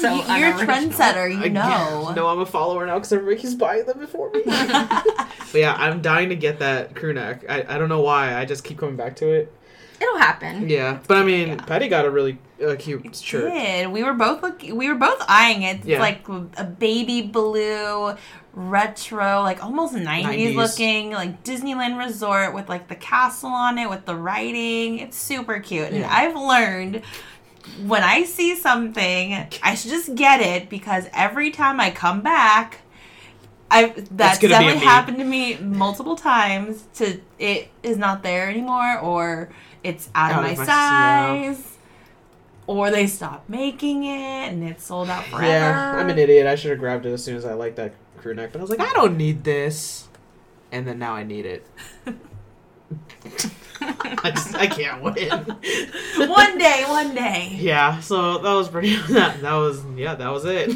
so you- you're a unoriginal. trendsetter. You know. No, I'm a follower now because everybody keeps buying them before me. but yeah, I'm dying to get that crew neck. I, I don't know why. I just keep coming back to it. It'll happen. Yeah, but I mean, Yeah. Patty got a really uh, cute shirt. Did we were both looking? We were both eyeing it. It's Yeah. like a baby blue, retro, like almost 90s, 90s. looking, like Disneyland Resort with like the castle on it with the writing. It's super cute, and I've learned. When I see something, I should just get it because every time I come back, I that's gonna be a definitely happened to me multiple times. To it is not there anymore, or it's out, Out of my of my- size or they stopped making it and it's sold out forever. Yeah, I'm an idiot. I should have grabbed it as soon as I liked that crew neck, but I was like, I don't need this, and then now I need it. [LAUGHS] I just I can't win. [LAUGHS] one day, one day. Yeah, so that was pretty. [LAUGHS] That, that was yeah, that was it.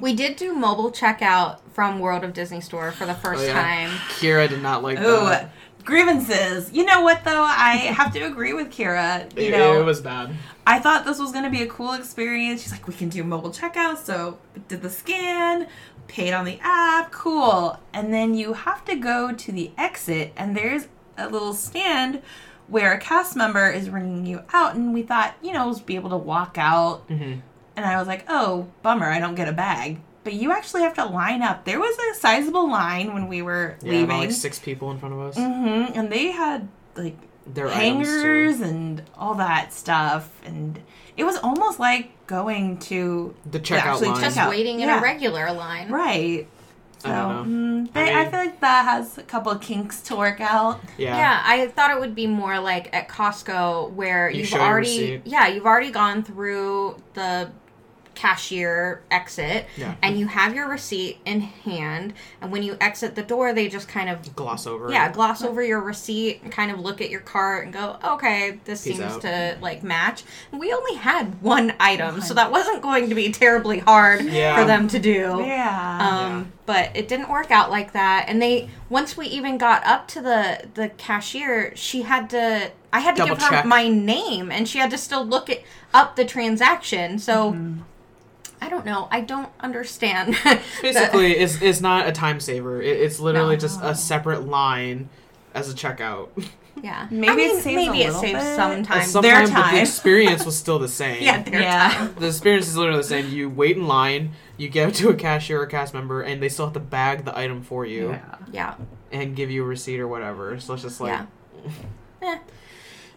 We did do mobile checkout from World of Disney Store for the first Oh, yeah. time. Kira did not like Ooh, that. grievances. You know what though? I [LAUGHS] have to agree with Kira. You It, know, it was bad. I thought this was going to be a cool experience. She's like, we can do mobile checkout. So did the scan, paid on the app, cool. And then you have to go to the exit, and there's a little stand where a cast member is ringing you out. And we thought, you know, be able to walk out. hmm And I was like, oh, bummer, I don't get a bag. But you actually have to line up. There was a sizable line when we were Yeah, leaving. about like six people in front of us. Mm-hmm. And they had like Their hangers and all that stuff and it was almost like going to The checkout actually line. Just Checkout. waiting in a regular line. right so I don't mm, they, I I, feel like that has a couple of kinks to work out Yeah. Yeah, I thought it would be more like at Costco where You you have already yeah, you've already gone through the cashier exit Yeah. and you have your receipt in hand and when you exit the door they just kind of Gloss over. yeah, it. gloss over your receipt and kind of look at your cart and go, "Okay, this Peace seems out. to like match." And we only had one item, so that wasn't going to be terribly hard Yeah. for them to do. yeah Um, Yeah. but it didn't work out like that. And they once we even got up to the the cashier, she had to I had to Double give her check. my name and she had to still look it up the transaction. So Mm-hmm. I don't know. I don't understand. the- [LAUGHS] Basically, it's, it's not a time saver. It, it's literally No. just a separate line as a checkout. yeah. [LAUGHS] Maybe I mean, it saves maybe a it saves bit. some And time. sometimes, but time. the experience was [LAUGHS] still the same. yeah, their Yeah. time. The experience is literally the same. You wait in line, you get to a cashier or cast member, and they still have to bag the item for you yeah. Yeah. and give you a receipt or whatever. So it's just like, Yeah. eh,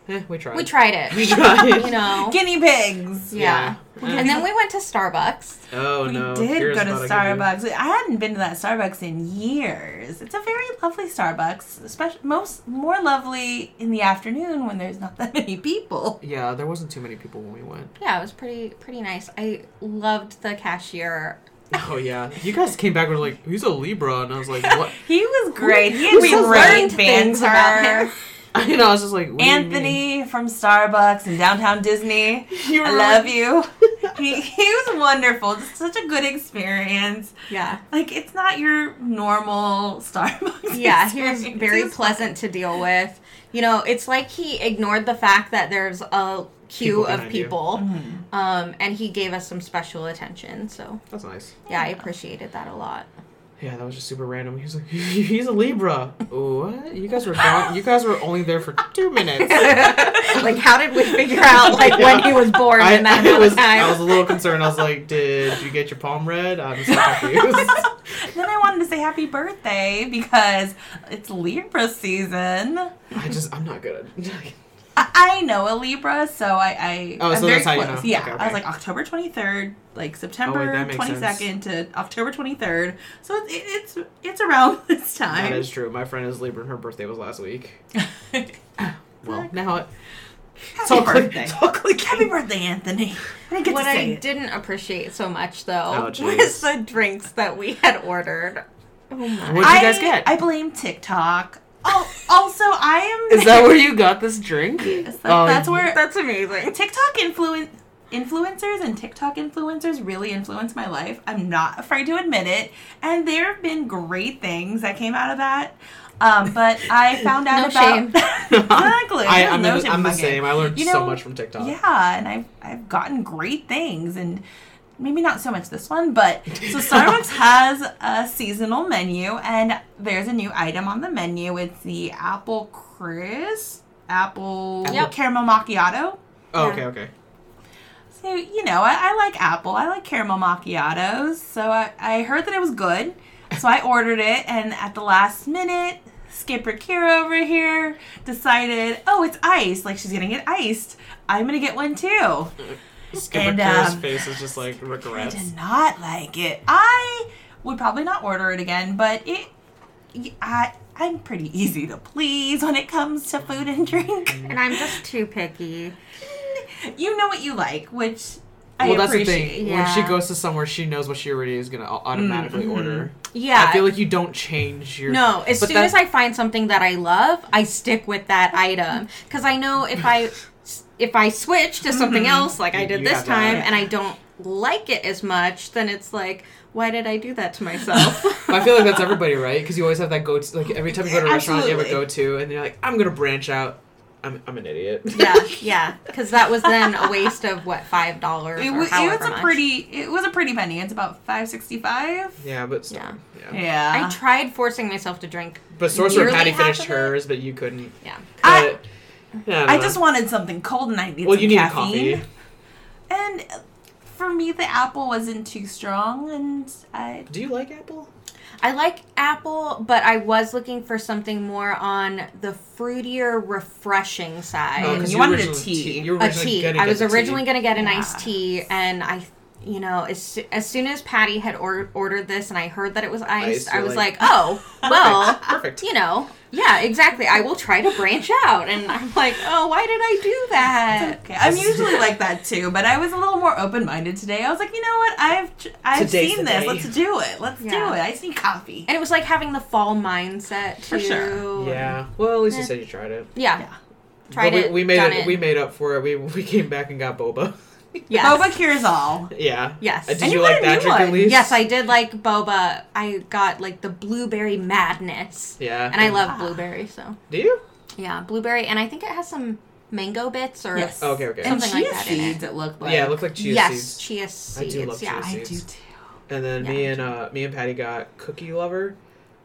Eh, we tried. We tried it. We tried. [LAUGHS] you know. guinea pigs Yeah. Yeah. And uh-huh. then we went to Starbucks. Oh we no! We did Kira's go to about give you- Starbucks. I hadn't been to that Starbucks in years. It's a very lovely Starbucks, especially most more lovely in the afternoon when there's not [LAUGHS] that many people. Yeah, there wasn't too many people when we went. Yeah, it was pretty pretty nice. I loved the cashier. Oh yeah, you guys came back were like, "He's a Libra," and I was like, "What?" [LAUGHS] He was great. He had We learned great things about him. [LAUGHS] I know. I was just like, what do you mean? Anthony from Starbucks in downtown Disney. [LAUGHS] You I love like- you. [LAUGHS] he, he was wonderful. Just such a good experience. Yeah. Like it's not your normal Starbucks. Yeah, he was experience. very It's pleasant to deal with. You know, it's like he ignored the fact that there's a queue People of behind you. people. Mhm. Um, and he gave us some special attention. So, That's nice. yeah, I appreciated that a lot. Yeah, that was just super random. He was like, [LAUGHS] "He's a Libra." what? You guys were gone. You guys were only there for two minutes. [LAUGHS] like, how did we figure out, like, when he was born I, in that I was of time? I was a little concerned. I was like, "Did you get your palm read?" I'm so confused. [LAUGHS] then I wanted to say happy birthday because it's Libra season. I just I'm not good. at I, I know a Libra, so I. I Oh, I'm so very that's how you close. know. Yeah, Okay, I was like October 23rd, like oh, September that makes 22nd to October 23rd. So it, it's it's around [LAUGHS] this time. That is true. My friend is Libra, and her birthday was last week. [LAUGHS] Well, now it. It's all Happy click- birthday. it's all clicking. Happy birthday, Anthony. I didn't get what to say I it. didn't appreciate so much, though, Oh, jeez. was the drinks that we had ordered. Oh my. What did you I, guys get? I blame TikTok. Oh, also I am. Is that where you got this drink? Yes, that- Oh, that's where That's amazing. TikTok influen influencers and TikTok influencers really influence my life. I'm not afraid to admit it, and there have been great things that came out of that. Um, but I [LAUGHS] found out No about shame. [LAUGHS] exactly. I, I'm, no the, shame I'm the game. same. I learned You so much from TikTok. Yeah, and I've I've gotten great things, and maybe not so much this one, but [LAUGHS] so Starbucks has a seasonal menu, and there's a new item on the menu. It's the apple crisp, apple Yep. caramel macchiato. Oh, okay, okay. So you know, I, I like apple. I like caramel macchiatos. So I, I heard that it was good, so I ordered it, and at the last minute. Skipper Kira over here decided, oh, it's iced. Like she's gonna get iced. I'm gonna get one too. [LAUGHS] Skipper And, um, face is just like regrets. I regrets. did not like it. I would probably not order it again, but it, I, I'm pretty easy to please when it comes to food and drink. [LAUGHS] And I'm just too picky. [LAUGHS] You know what you like, which I well, that's the appreciate. thing. When she goes to somewhere, she knows what she already is gonna au- automatically Mhm. order. Yeah. I feel like you don't change your. No, as soon that- as I find something that I love, I stick with that item because I know if I [LAUGHS] if I switch to something Mhm. else, like I did you this have to have time, it. and I don't like it as much, then it's like, why did I do that to myself? [LAUGHS] I feel like that's [LAUGHS] everybody, right? Because you always have that go to, like every time you go to a restaurant, you have a go to, and you're like, I'm gonna branch out. I'm, I'm an idiot. yeah, yeah, [LAUGHS] because that was then a waste of what five dollars It or was, it was a much. pretty it was a pretty penny. It's about five sixty five. yeah, but still, Yeah. yeah. Yeah. I tried forcing myself to drink. But Sorcerer Nearly Patty finished hers, but you couldn't. Yeah, I- But, yeah, I don't just wanted something cold and I needed well, some you need caffeine. coffee. And uh, for me, the apple wasn't too strong, and I Do you like apple? I like apple, but I was looking for something more on the fruitier, refreshing side. Oh, 'cause you wanted a tea. You were a tea. I was originally going to get an iced tea, and I, you know, as, as soon as Patty had or- ordered this and I heard that it was iced, Iced, I was like, like, oh, [LAUGHS] well, Perfect. you know, yeah, exactly. I will try to branch out. And I'm like, oh, why did I do that? okay. I'm usually [LAUGHS] like that too, but I was a little more open minded today. I was like, you know what? I've I've Today's seen this. day. Let's do it. Let's do it. I just need coffee. And it was like having the fall mindset too. For sure. Yeah. Well, at least you Eh. said you tried it. Yeah. Yeah. Tried but it. we, we made done it, We made up for it. We we came back and got boba. [LAUGHS] [LAUGHS] Yes. Boba cures all. Yeah. Yes. Uh, did And you, you like a that new drink at one. least? Yes, I did like boba. I got like the blueberry madness. Yeah. And I love Ah. blueberry, so Do you? yeah, blueberry, and I think it has some mango bits or Yes. Okay. Okay. And Something chia like that in it. seeds. It. looked like. yeah, it looked like chia yes, seeds. chia I do love chia yeah, I do seeds. too. And then Yeah, me me and uh me and Patty got Cookie Lover,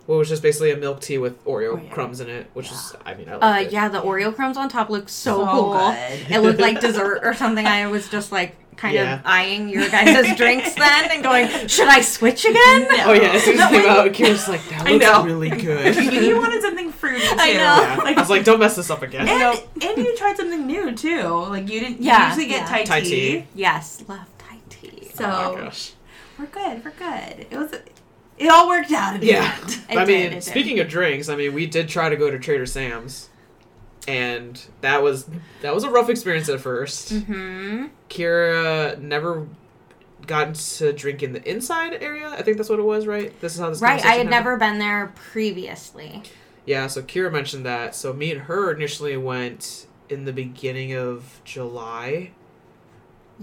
what was just basically a milk tea with Oreo Oh, yeah. crumbs in it, which is I mean I Uh, it. yeah, the Oreo crumbs on top look so, So cool. good. It looked like [LAUGHS] dessert or something. I was just like kind Yeah. of eyeing your guys' [LAUGHS] drinks then and going, should I switch again? No. Oh yeah, as soon as No, it came wait. out, Kira's like, that looks know. really [LAUGHS] good. you wanted something fruity too. I know. yeah. I was like, don't mess this up again. And, and you tried something new too. Like you didn't Yeah, you usually get yeah. Thai, Thai tea. tea. Yes, love Thai tea. So oh my gosh. we're good. We're good. It was. It all worked out in the Yeah. end. I mean, did. speaking of drinks, I mean, we did try to go to Trader Sam's, and that was that was a rough experience at 1st hmm Kira never got to drink in the inside area. I think that's what it was, right? This is how this Right, I had happened? never been there previously. Yeah, so Kira mentioned that. So me and her initially went in the beginning of July.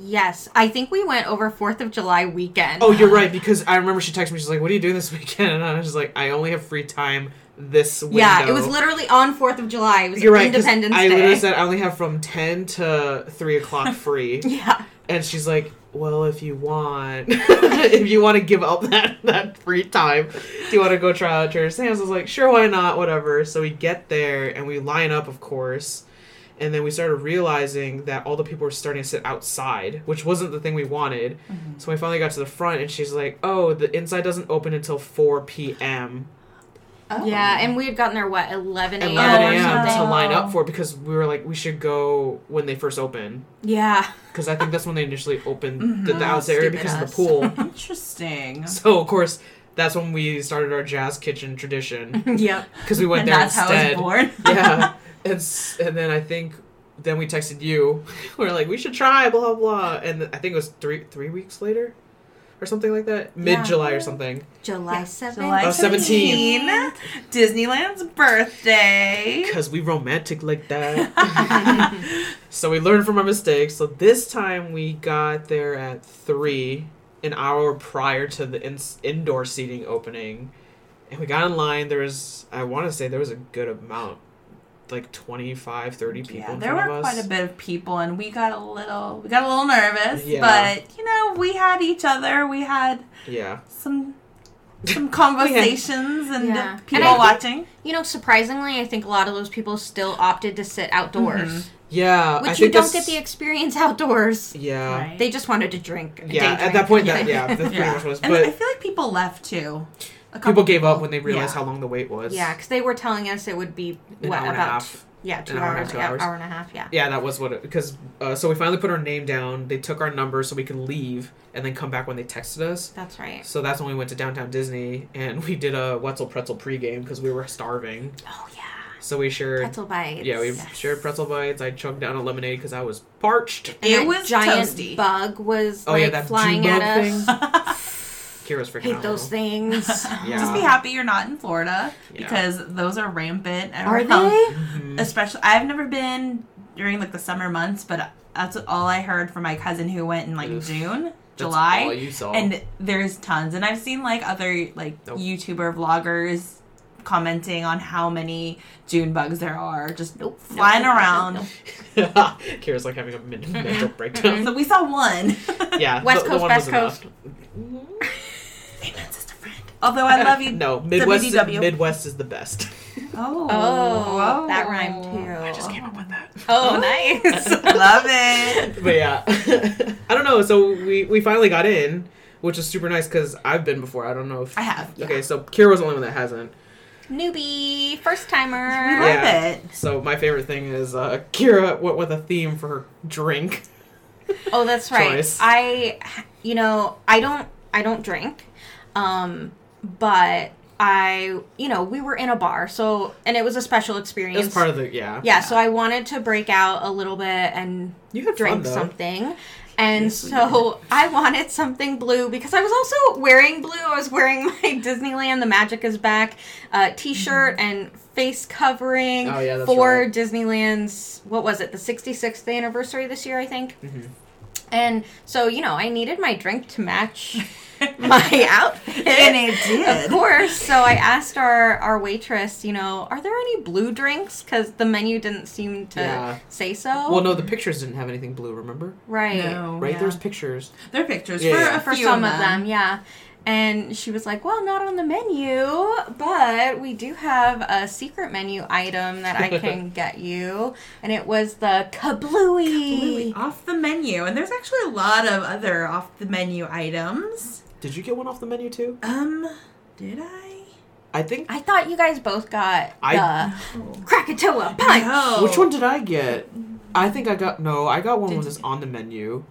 Yes, I think we went over Fourth of July weekend. Oh, you're right because I remember she texted me. She's like, "What are you doing this weekend?" [LAUGHS] And I was just like, "I only have free time this window." Yeah, it was literally on Fourth of July. It was You're right. Independence I Day. literally said I only have from ten to three o'clock [LAUGHS] free, yeah, and she's like, "Well, if you want, [LAUGHS] if you want to give up that that free time, do you want to go try out Trader Sam's?" I was like, "Sure, why not? Whatever." So we get there and we line up, of course. And then we started realizing that all the people were starting to sit outside, which wasn't the thing we wanted. So we finally got to the front, and she's like, "Oh, the inside doesn't open until 4 p.m. Oh. yeah, and we had gotten there what 11 a.m. 11 a.m. to line up for because we were like, we should go when they first open Yeah, because I think that's when they initially opened the Mhm. Dallas area Stupid because of the pool. Interesting. [LAUGHS] so of course, that's when we started our jazz kitchen tradition [LAUGHS] yep. because we went and there that's how instead. it's born. yeah, [LAUGHS] and and then I think then we texted you. [LAUGHS] We are like, we should try, blah blah, and I think it was three three weeks later. Or something like that, mid July or something. July 7th. July Oh, 17. 17, Disneyland's birthday. Because we romantic like that. [LAUGHS] [LAUGHS] so we learned from our mistakes. So this time we got there at 3, an hour prior to the in- indoor seating opening. And we got in line. There was, I want to say, there was a good amount. Like 25, 30 people Yeah, in there front were of us. quite a bit of people, and we got a little, we got a little nervous. Yeah. But you know, we had each other. We had Yeah. some [LAUGHS] some conversations and Yeah. people And I think- watching. You know, surprisingly, I think a lot of those people still opted to sit outdoors, Mhm. Yeah. I which you think don't that's- get the experience outdoors. Yeah. Right. They just wanted to drink. Yeah, day at that point, that yeah, that's pretty [LAUGHS] Yeah. much what it was. And I feel like people left too. A couple people gave up when they realized Yeah. how long the wait was. Yeah, because they were telling us it would be An what hour and a about half. yeah two An hour and a hours, half, two yeah, hours. hour and a half, yeah. Yeah, that was what it because uh, so we finally put our name down. They took our number so we could leave and then come back when they texted us. That's right. So that's when we went to downtown Disney and we did a Wetzel pretzel pregame because we were starving. Oh yeah, So we shared. pretzel bites. Yeah, we Yes. shared pretzel bites. I chugged down a lemonade because I was parched. And It was giant toasty. bug was Oh, like yeah, that flying June at bug us. [LAUGHS] thing. Kira's freaking Hate out. those things. Yeah. [LAUGHS] Just be happy you're not in Florida Yeah. because those are rampant. Are around- they? [LAUGHS] Mhm. Especially, I've never been during like the summer months, but that's all I heard from my cousin who went in like Ugh. June. July. all you saw. And there's tons. And I've seen like other like Nope. YouTuber vloggers commenting on how many June bugs there are just flying around. [LAUGHS] Kira's like having a mental breakdown. So we saw one. yeah, West the, Coast, the one West was Coast. enough. Amen, sister friend. Although I love you. [LAUGHS] No, Midwest. Is, Midwest is the best. Oh, Oh, that rhymed too. I just came up with that. Oh, nice. [LAUGHS] love it. But yeah, [LAUGHS] I don't know. So we we finally got in, which is super nice because I've been before. I don't know if I have. Yeah. Okay, so Kira was the only one that hasn't. Newbie, first We timer. love Yeah. it. So my favorite thing is uh, Kira went with a theme for her drink. Oh, that's right. Choice. I, you know, I don't, I don't drink, um, but I, you know, we were in a bar, so and it was a special It experience. was part of the yeah. yeah, so I wanted to break out a little bit and You had drink fun something. And Yes, so [LAUGHS] I wanted something blue because I was also wearing blue. I was wearing [LAUGHS] my Disneyland The Magic is Back uh, t shirt and face covering Mm-hmm. Oh, yeah, for right. Disneyland's, what was it, the 66th anniversary this year, I think. Mhm. And so, you know, I needed my drink to match [LAUGHS] my [LAUGHS] outfit. And [LAUGHS] it did. Of course. So I asked our, our waitress, you know, are there any blue drinks? Because the menu didn't seem to Yeah. say so. Well, no, the pictures didn't have anything blue. Remember? Right. No. Right? yeah. There's pictures. There are pictures Yeah, for yeah. For some of them, yeah. And she was like, well, not on the menu, but we do have a secret menu item that I [LAUGHS] can get you. And it was the kablooey. Off the menu, and there's actually a lot of other off the menu items. Did you get one off the menu too? Um, did I? I think. I thought you guys both got I- the Krakatoa punch. No. Which one did I get? I think I got no. I got one Did was on the menu.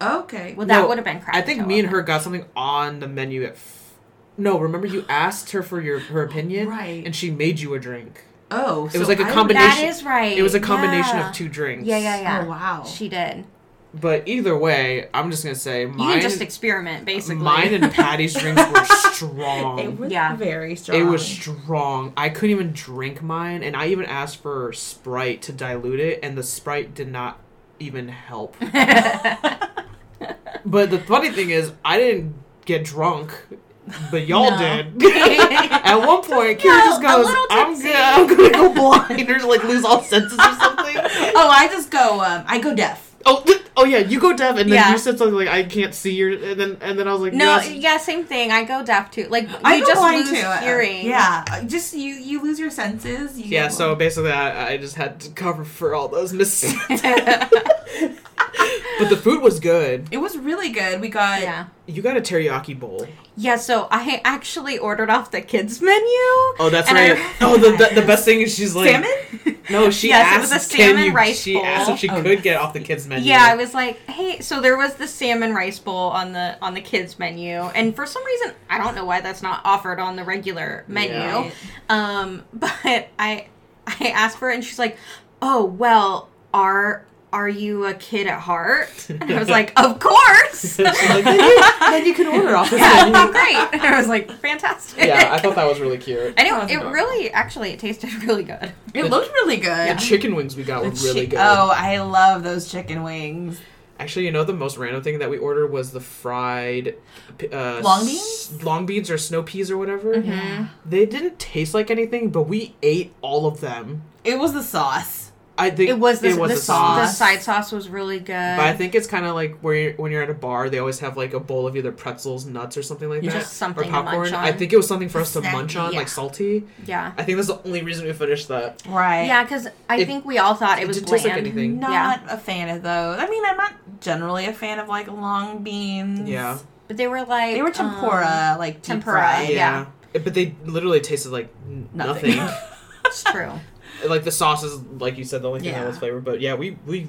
Okay. Well, that No, would have been Krakatoa. I think me and her got something on the menu at. F- no, remember you [GASPS] asked her for your her opinion, Right. And she made you a drink. oh, It was like a I- combination- That is right. It was a combination yeah. of two drinks. Yeah, yeah, yeah. Oh wow. She did. But either way, I'm just gonna say You mine. can just experiment, basically. mine and Patty's [LAUGHS] drinks were strong. It was Yeah. very strong. It was strong. I couldn't even drink mine, and I even asked for Sprite to dilute it, and the Sprite did not even help. [LAUGHS] but the funny thing is, I didn't get drunk, but y'all No. did. [LAUGHS] At one point, Kira No, just goes, "I'm tipsy." good. I'm gonna go blind or like lose all senses or something." oh, I just go. Um, I go deaf. Oh, th- oh yeah, you go deaf, and then Yeah. you said something like, "I can't see your," and then and then I was like, No, yes. yeah, same thing. I go deaf too. Like I you go just blind lose too. uh, hearing. Yeah, uh, just you. You lose your senses. You Yeah, so basically, I, I just had to cover for all those mistakes. [LAUGHS] [LAUGHS] but the food was good. it was really good. We got. yeah. You got a teriyaki bowl. Yeah, so I actually ordered off the kids menu. Oh, that's And right. I- [LAUGHS] oh, the, the the best thing is she's like, Salmon? no, she Yes, it asked, was a can salmon you, rice she bowl. asked if she Oh, could get off the kids menu. Yeah, I was like, hey, so there was the salmon rice bowl on the on the kids menu, and for some reason, I don't know why that's not offered on the regular menu. Yeah. Um, [LAUGHS] but I I asked for it, and she's like, oh well, are are you a kid at heart? [LAUGHS] And I was like, of course. She's [LAUGHS] like, then, you, then you [LAUGHS] can order off this yeah, menu. great. And I was like, fantastic. Yeah, I thought that was really cute. And it, it really, actually, it tasted really good. It looked really good. The chicken wings we got were The really good. Oh, I love those chicken wings. Actually, you know the most random thing that we ordered was the fried uh, Long s- beans? long beans or snow peas or whatever. Mhm. They didn't taste like anything, but we ate all of them. It was the sauce. I think It was the, it was the, the sauce. the side sauce was really good. But I think it's kind of like where you're, when you're at a bar, they always have like a bowl of either pretzels, nuts, or something like Yeah. that, Just something or to popcorn. munch on. I think it was something for us to Snacky, munch on, yeah. like salty. yeah. I think that's the only reason we finished that. Right. Yeah, because I It- think we all thought it, it was didn't taste like anything. Not a fan of those. I mean, I'm not generally a fan of like long beans. Yeah, But they were like They were um, tempura, like tempura, fried. Yeah. But they literally tasted like Nothing. nothing. [LAUGHS] it's true. Like the sauce is like you said, the only thing that was flavored. But yeah, we we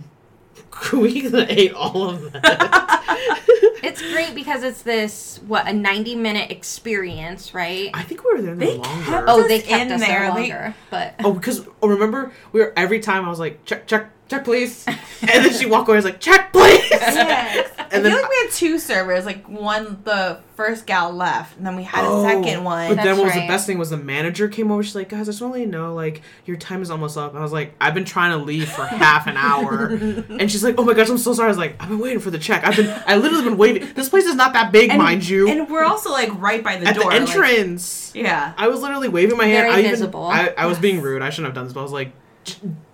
[LAUGHS] we ate all of that. [LAUGHS] [LAUGHS] It's great because it's this what a ninety minute experience, right? I think we were there They longer. kept oh, they kept in us there there. They- longer, but Oh, because oh, remember we were every time I was like check check check please, [LAUGHS] and then she walked away. I was like check please. Yes. [LAUGHS] I And feel then like we had two servers. Like one, the first gal left, and then we had Oh, a second oh, one. But then what was the best thing was the manager came over. She's like, guys, I just want to let you know, like, your time is almost up. And I was like, I've been trying to leave for half an hour. and she's like, oh my gosh, I'm so sorry. I was like, I've been waiting for the check. I've been I literally been waving. This place is not that big, mind you. And we're also like right by the At door. the like- entrance. yeah. I was literally waving my hand. Very I even- I, I was being rude. I shouldn't have done this, but I was like,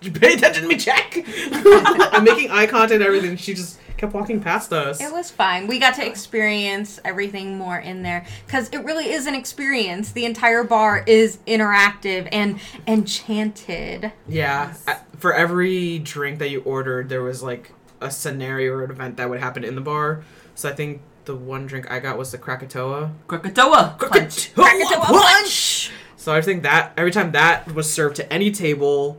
"Pay attention to me, check." [LAUGHS] I'm making eye contact and everything. She just kept walking past us. It was fine. We got to experience everything more in there because it really is an experience. The entire bar is interactive and enchanted. Yeah. I- for every drink that you ordered, there was like a scenario or an event that would happen in the bar. So I think the one drink I got was the Krakatoa. Krakatoa. punch. Krakatoa punch. So I think that every time that was served to any table,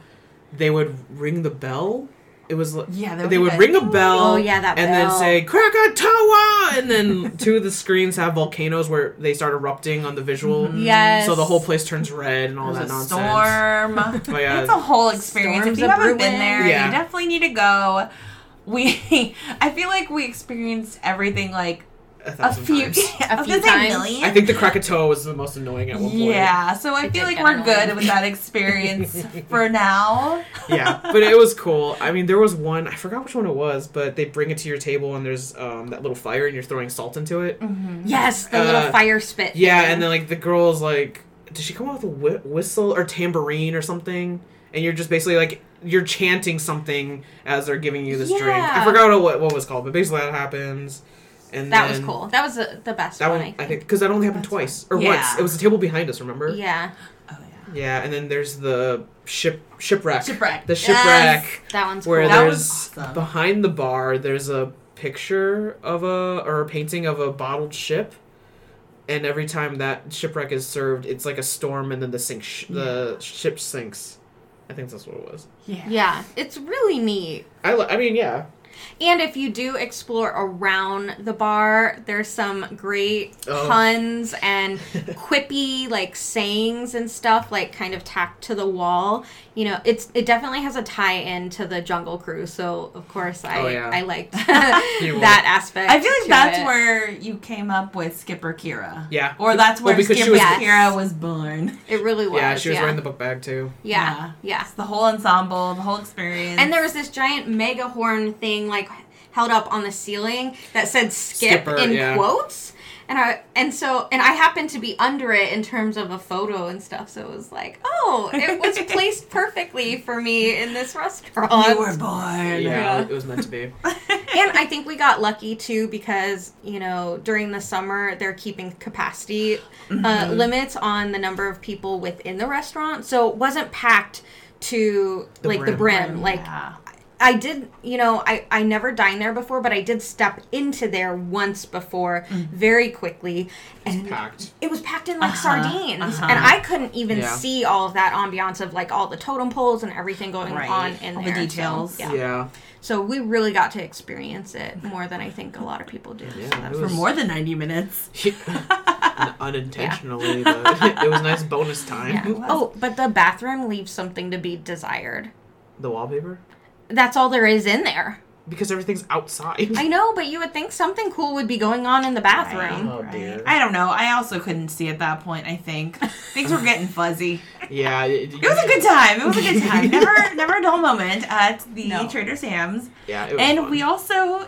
they would ring the bell. It was li- Yeah, they, would like, ring a bell. Oh, yeah, that and bell. then say Krakatoa, and then [LAUGHS] two of the screens have volcanoes where they start erupting on the visual. Mm-hmm. Yes. So the whole place turns red and all There's that a nonsense. storm. [LAUGHS] Oh yeah. It's a whole experience. Storms if you a haven't been there, Yeah. you definitely need to go. We, [LAUGHS] I feel like we experienced everything like a a few, times. [LAUGHS] I few gonna times. million. I think the Krakatoa was the most annoying at one point. Yeah, so I It feel like we're good with that experience [LAUGHS] for now. yeah, but it was cool. I mean, there was one I forgot which one it was, but they bring it to your table and there's um, that little fire and you're throwing salt into it. Yes, the Uh, little fire spit. Yeah, thing. and then like the girl's like, did she come out with a whi- whistle or tambourine or something? And you're just basically like you're chanting something as they're giving you this drink. I forgot what what was called, but basically that happens. And that was cool. That was the, the best That one, one, I think, because that only happened That's twice or Yeah. once. It was the table behind us. Remember? Yeah, Oh yeah. Yeah, and then there's the ship shipwreck. Shipwreck. The shipwreck. Yes, that one's where cool. That there's was awesome. behind the bar there's a picture of a or a painting of a bottled ship and every time that shipwreck is served it's like a storm and then the sink sh- the ship sinks i think that's what it was Yeah. yeah, it's really neat. i, li- I mean yeah And if you do explore around the bar, there's some great Oh. puns and [LAUGHS] quippy like sayings and stuff like kind of tacked to the wall. You know, it's it definitely has a tie in to the Jungle Cruise. So of course I Oh, yeah. I liked [LAUGHS] [LAUGHS] that aspect. I feel like to that's it. where you came up with Skipper Kira. Yeah. Or that's oh, where because she Skipper was- Yes. Kira was born. it really was. yeah she was yeah. wearing the book bag too yeah, yeah. It's the whole ensemble, the whole experience. And there was this giant mega horn thing like held up on the ceiling that said skip Skipper, in yeah. quotes. And I and so and I happened to be under it in terms of a photo and stuff, so it was like, oh, it was [LAUGHS] placed perfectly for me in this restaurant. you were born. yeah, it was meant to be [LAUGHS] and I think we got lucky too because you know during the summer they're keeping capacity Mm-hmm. uh, limits on the number of people within the restaurant, so it wasn't packed to The like the brim. brim. Like Yeah. I did, you know, I, I never dined there before, but I did step into there once before very quickly. And packed it was packed in like Uh-huh, sardines. uh-huh. And I couldn't even Yeah. see all of that ambiance of like all the totem poles and everything going Right. on in All the there. So, details. yeah. yeah So we really got to experience it more than I think a lot of people do. Yeah, So it that's For more than 90 minutes. [LAUGHS] unintentionally [LAUGHS] but [LAUGHS] it was nice bonus time yeah. Oh, but the bathroom leaves something to be desired. the wallpaper That's all there is in there. because everything's outside I know, but you would think something cool would be going on in the bathroom. Oh, dear. I don't know. I also couldn't see at that point, I think. Things were getting fuzzy. yeah it, It was a good time. It was a good time. Never [LAUGHS] never a dull moment at the No. Trader Sam's. yeah it was And fun. we also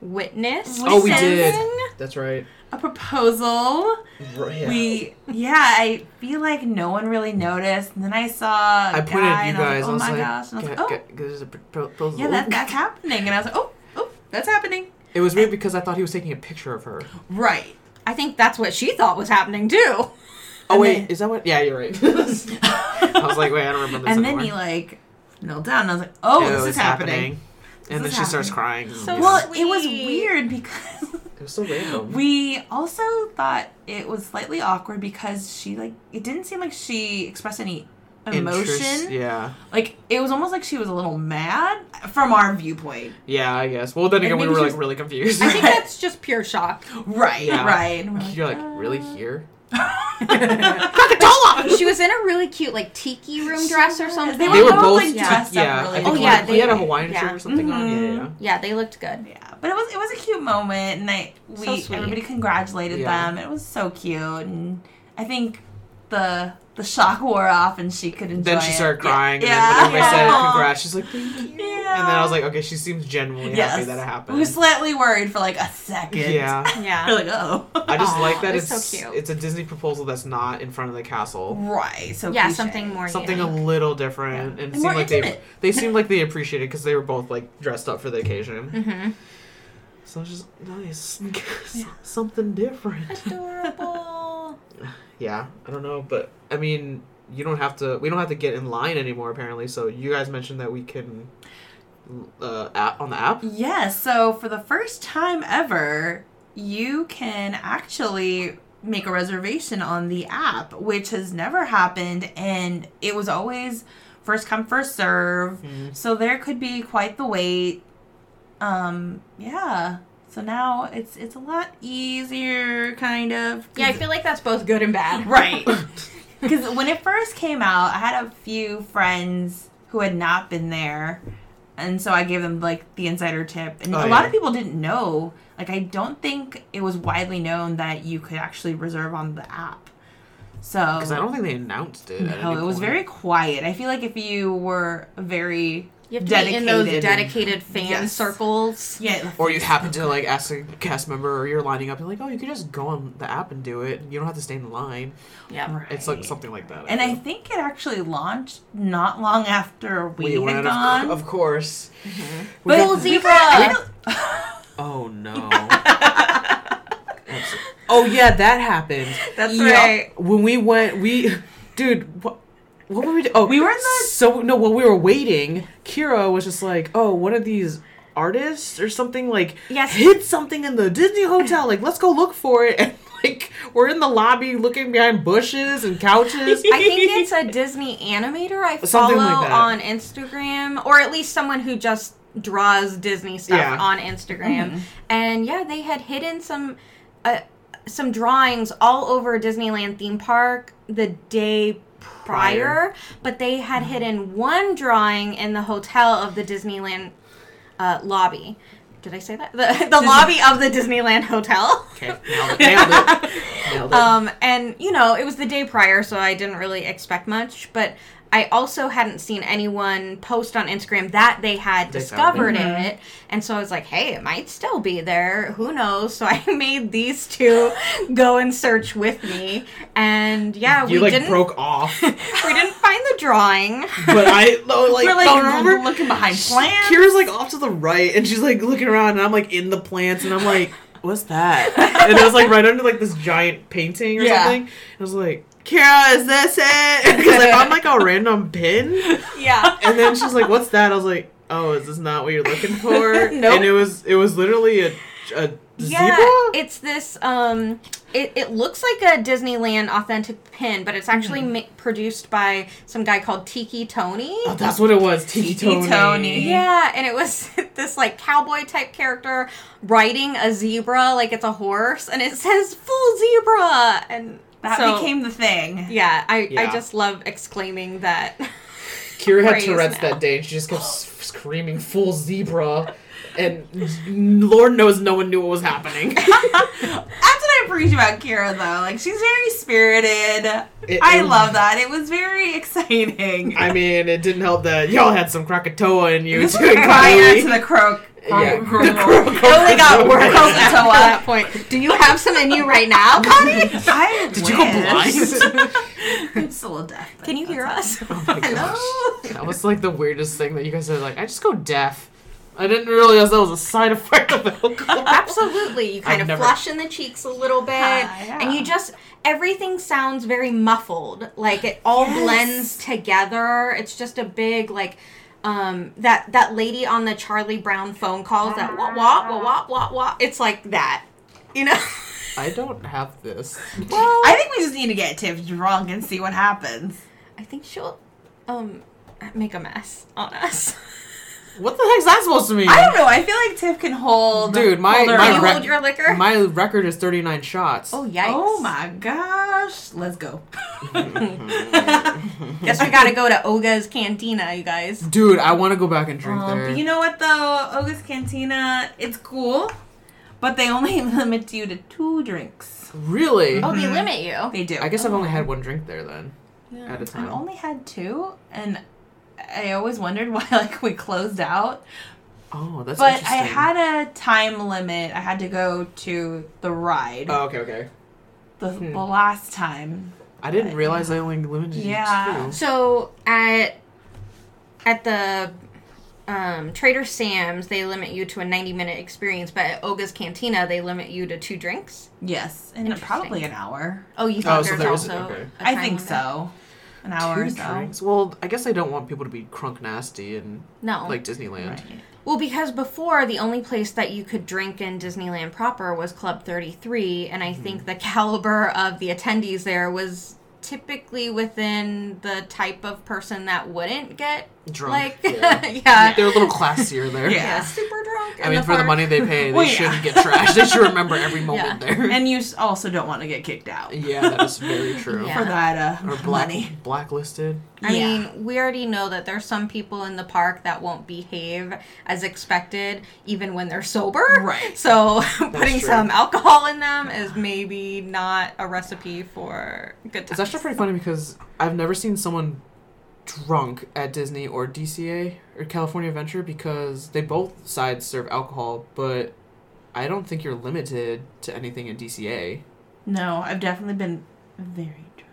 witnessed. oh we did that's right a proposal. Yeah. We yeah, I feel like no one really noticed. And then I saw a I pointed guy at you and guys. I was like, oh my gosh. And I was "Get- like, oh, there's a proposal. yeah, that, that's happening. And I was like, oh, oh, that's happening. It was weird because I thought he was taking a picture of her. Right. I think that's what she thought was happening too. Oh And wait, then- is that what? Yeah, you're right. [LAUGHS] I was like, wait, I don't remember this and then he like knelt down and I was like, oh, Ew, this is it's happening. And then is she starts crying. So. Well, it was weird because [LAUGHS] it was so random. we also thought it was slightly awkward because she like it didn't seem like she expressed any Interest- emotion. Yeah, Like it was almost like she was a little mad from our viewpoint. yeah, I guess. Well, then again, we were like was- really confused. I think [LAUGHS] that's just pure shock. Right, Yeah. right. Like, you're like, uh, really here? She was in a really cute like tiki room dress or something. They They were both, both like, yeah. dressed up yeah. really Oh, yeah, had- he had a Hawaiian yeah. shirt or something on. Mm-hmm. Yeah, yeah. Yeah, they looked good. Yeah, but it was it was a cute moment, and I we So sweet. everybody congratulated Yeah. them. It was so cute, and I think the the shock wore off and she could enjoy Then she it. started Yeah. crying, and Yeah. then when everybody said congrats, she's like, thank you. Yeah. And then I was like, okay, she seems genuinely Yes. happy that it happened." We happened. were slightly worried for like a second. yeah. We're [LAUGHS] Yeah. like, oh. I just Aw, like that that's it's so cute. it's a Disney proposal that's not in front of the castle. right. So Yeah, cliche. something more Something unique. a little different, and it And seemed more like they intimate. they seemed like they [LAUGHS] appreciated it because they were both like dressed up for the occasion. Mm-hmm. So it's just nice, [LAUGHS] something different. Adorable. Yeah, I don't know, but I mean, you don't have to. We don't have to get in line anymore, apparently. So you guys mentioned that we can uh, app on the app. Yes. So for the first time ever, you can actually make a reservation on the app, which has never happened, and it was always first come first serve. Mhm. So there could be quite the wait. Um. Yeah. So now it's it's a lot easier, kind of. Yeah, I feel like that's both good and bad. [LAUGHS] Right. Because when it first came out, I had a few friends who had not been there. And so I gave them like the insider tip. And Oh, a lot of people didn't know. Like, I don't think it was widely known that you could actually reserve on the app. So. Because I don't think they announced it. at No, any it was point. very quiet. I feel like if you were very You have to be in those Dedicated. dedicated fan Yes. circles. yeah, Or you happen to like ask a cast member, or you're lining up, and like, oh, you can just go on the app and do it. You don't have to stay in line. Yeah. Right. It's like something like that. And I feel. think it actually launched not long after we, we had went, of, gone. cou- of course. Mm-hmm. We But got Full the- zebra. [LAUGHS] Oh no. [LAUGHS] Oh yeah, that happened. That's Yup. right. When we went, we, dude, what, what were we? doing? oh, We were in the- So no, while we were waiting, Kira was just like, "Oh, one of these artists or something like Yes. hid something in the Disney hotel. Like, let's go look for it." [LAUGHS] And like, we're in the lobby looking behind bushes and couches. I think it's a Disney animator I follow like on Instagram, or at least someone who just draws Disney stuff Yeah. on Instagram. And yeah, they had hidden some uh, some drawings all over Disneyland theme park the day prior, but they had hidden one drawing in the hotel of the Disneyland uh, lobby. Did I say that? The, [LAUGHS] the [LAUGHS] lobby of the Disneyland hotel. okay, nailed it. Nailed it. [LAUGHS] Nailed it. Um, and you know, it was the day prior, so I didn't really expect much. But I also hadn't seen anyone post on Instagram that they had They discovered it. it, and so I was like, "Hey, it might still be there. Who knows?" So [LAUGHS] I made these two go and search with me, and yeah, you we like didn't broke [LAUGHS] off, we didn't find the drawing. but I no, [LAUGHS] like, We're like no, remember looking behind plants. Kira's like off to the right, and she's like looking around, and I'm like in the plants, and I'm like, "What's that?" And it was like right under like this giant painting or Yeah. something. I was like, "Kira, is this it?" [LAUGHS] Because I found like a random pin, Yeah. and then she's like, "What's that?" I was like, "Oh, is this not what you're looking for?" [LAUGHS] Nope. And it was it was literally a a Yeah, zebra. it's this. Um, it, it looks like a Disneyland authentic pin, but it's actually ma- produced by some guy called Tiki Tony. Oh, that's what it was. Tiki Tiki Tony. Tony. Yeah, and it was [LAUGHS] this like cowboy type character riding a zebra like it's a horse, and it says "full zebra," and That so- became the thing. Yeah, I, I just love exclaiming that. [LAUGHS] Kira had Tourette's now. that day, and she just kept screaming "full zebra," and Lord knows no one knew what was happening. [LAUGHS] That's what I appreciate about Kira, though. Like she's very spirited. It- I it- love that. It was very [LAUGHS] exciting. I mean, it didn't help that y'all had some Krakatoa in you this too. was prior to the croak. Yeah. croak- [LAUGHS] The croak- croak- It only got croak- worse after At that point, do you have some in you right now, [LAUGHS] Connie? I Did you go blind? [LAUGHS] I'm still a little deaf. Can you hear us? Oh my Hello? gosh. That was like the weirdest thing that you guys said. Like, I just go deaf. I didn't realize that was a side effect of alcohol. Absolutely. You kind I've of never- flush in the cheeks a little bit. Ah, yeah. And you just, everything sounds very muffled. Like it all Yes. blends together. It's just a big, like, um, that, that lady on the Charlie Brown phone calls that wah wah wah wah wah wah. It's like that. You know? I don't have this. [LAUGHS] well, I think we just need to get Tiff drunk and see what happens. I think she'll, um, make a mess on us. [LAUGHS] What the heck's that supposed to mean? I don't know. I feel like Tiff can hold. Dude, my- hold her my Can you rec- hold your liquor? My record is 39 shots. oh, yikes. Oh my gosh. Let's go. [LAUGHS] Guess we gotta go to Oga's Cantina, you guys. Dude, I want to go back and drink Um, there. but you know what though? Oga's Cantina, it's cool, but they only [LAUGHS] limit you to two drinks. really? Oh, they limit you. They do. I guess I've only had one drink there then. at a I've time. only had two, and I always wondered [LAUGHS] why like we closed out. oh, that's but interesting. I had a time limit. I had to go to the ride Oh, okay, okay. the, hmm. the last time. I didn't realize I only limited you Yeah. two. So at at the um, Trader Sam's, they limit you to a 90 minute experience, but at Oga's Cantina, they limit you to two drinks. Yes, and probably an hour. Oh, you thought Oh, so there's there is- also. okay. a I time think limit? so. An hour Two or so. drinks. Well, I guess I don't want people to be crunk nasty and No. like Disneyland. Right. Well, because before the only place that you could drink in Disneyland proper was Club 33, and I Mm-hmm. think the [LAUGHS] caliber of the attendees there was typically within the type of person that wouldn't get Drunk. like yeah. [LAUGHS] yeah. They're a little classier there. Yeah. Yeah, super drunk. I in mean, for the money they pay, they Well, shouldn't get trashed. They should remember every [LAUGHS] moment Yeah. there. And you also don't want to get kicked out yeah, that is very true. [LAUGHS] Yeah. for that uh, Or black, money. blacklisted. I Yeah. mean, we already know that there's some people in the park that won't behave as expected, even when they're sober. Right. So putting true. some alcohol in them is maybe not a recipe for good times. It's actually pretty funny because I've never seen someone drunk at Disney or DCA or California Adventure because they both sides serve alcohol, but I don't think you're limited to anything in DCA. No, I've definitely been very drunk.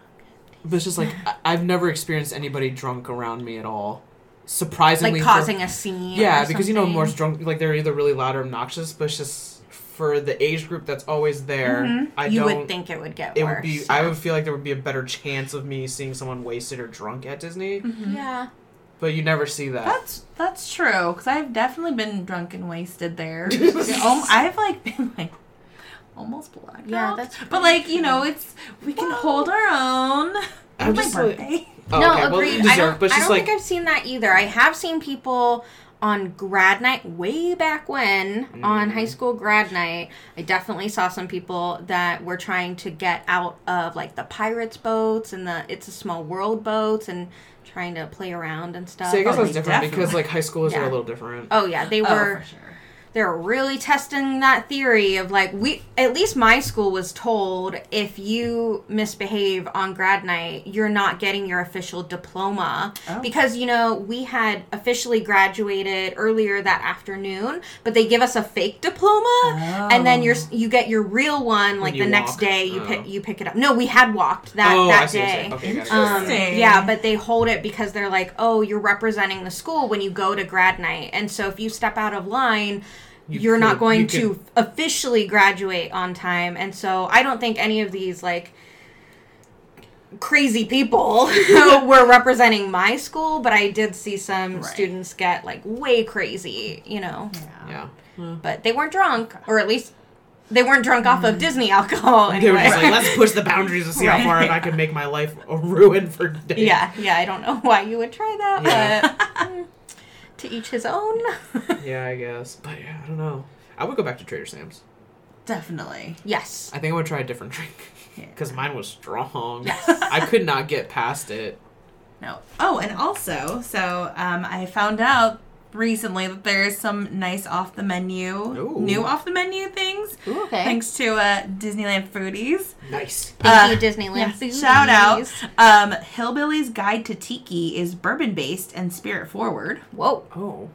But it's just like I- I've never experienced anybody drunk around me at all. Surprisingly, like for- causing a scene. yeah, because you know more drunk like they're either really loud or obnoxious, but it's just for the age group that's always there. Mhm. I you don't. would think it would get it worse. would be. I would feel like there would be a better chance of me seeing someone wasted or drunk at Disney, Yeah. but you never see that. That's that's true because I've definitely been drunk and wasted there. [LAUGHS] I've like been like almost blacked Yeah, out. that's but like you know, it's we can hold our own. I'm It's my just like- birthday. Oh, no, okay, well, agreed. I don't, but I don't like think I've seen that either. I have seen people on grad night way back when on Mm. high school grad night i definitely saw some people that were trying to get out of like the pirates boats and the it's a small world boats and trying to play around and stuff See, I guess Oh, that's they different because like high schoolers are a little different. oh yeah they Oh, were for sure. They were really testing that theory of like we at least my school was told if you misbehave on grad night you're not getting your official diploma Oh. because you know we had officially graduated earlier that afternoon but they give us a fake diploma and then you're you get your real one like you the next day you Oh. pick you pick it up no we had walked that oh, I that see what you're day. Okay, gotcha. um, Interesting. yeah, but they hold it because they're like, oh, you're representing the school when you go to grad night. And so if you step out of line, You you are not going you to could- officially graduate on time. And so I don't think any of these, like, crazy people [LAUGHS] were representing my school, but I did see some Right. students get, like, way crazy, you know. yeah. yeah. But they weren't drunk, or at least they weren't drunk off of mm-hmm. Disney alcohol They were anyway. just like, let's push the boundaries to see how far Right. I can make my life a ruin for [LAUGHS] days. Yeah, yeah, I don't know [LAUGHS] why you would try that, Yeah. but to each his own. [LAUGHS] Yeah, I guess. But yeah, I don't know. I would go back to Trader Sam's. Definitely. yes. I think I would try a different drink Yeah. because mine was strong. Yes. I could not get past it. No. Oh, and also, so um, I found out recently that there's some nice off the menu, Ooh. new off the menu things, Okay. thanks to uh, Disneyland Foodies. Nice. Thank Uh, you, Disneyland. yeah, Foodies. shout out. Um, Hillbilly's Guide to Tiki is bourbon based and spirit forward. Whoa. Oh.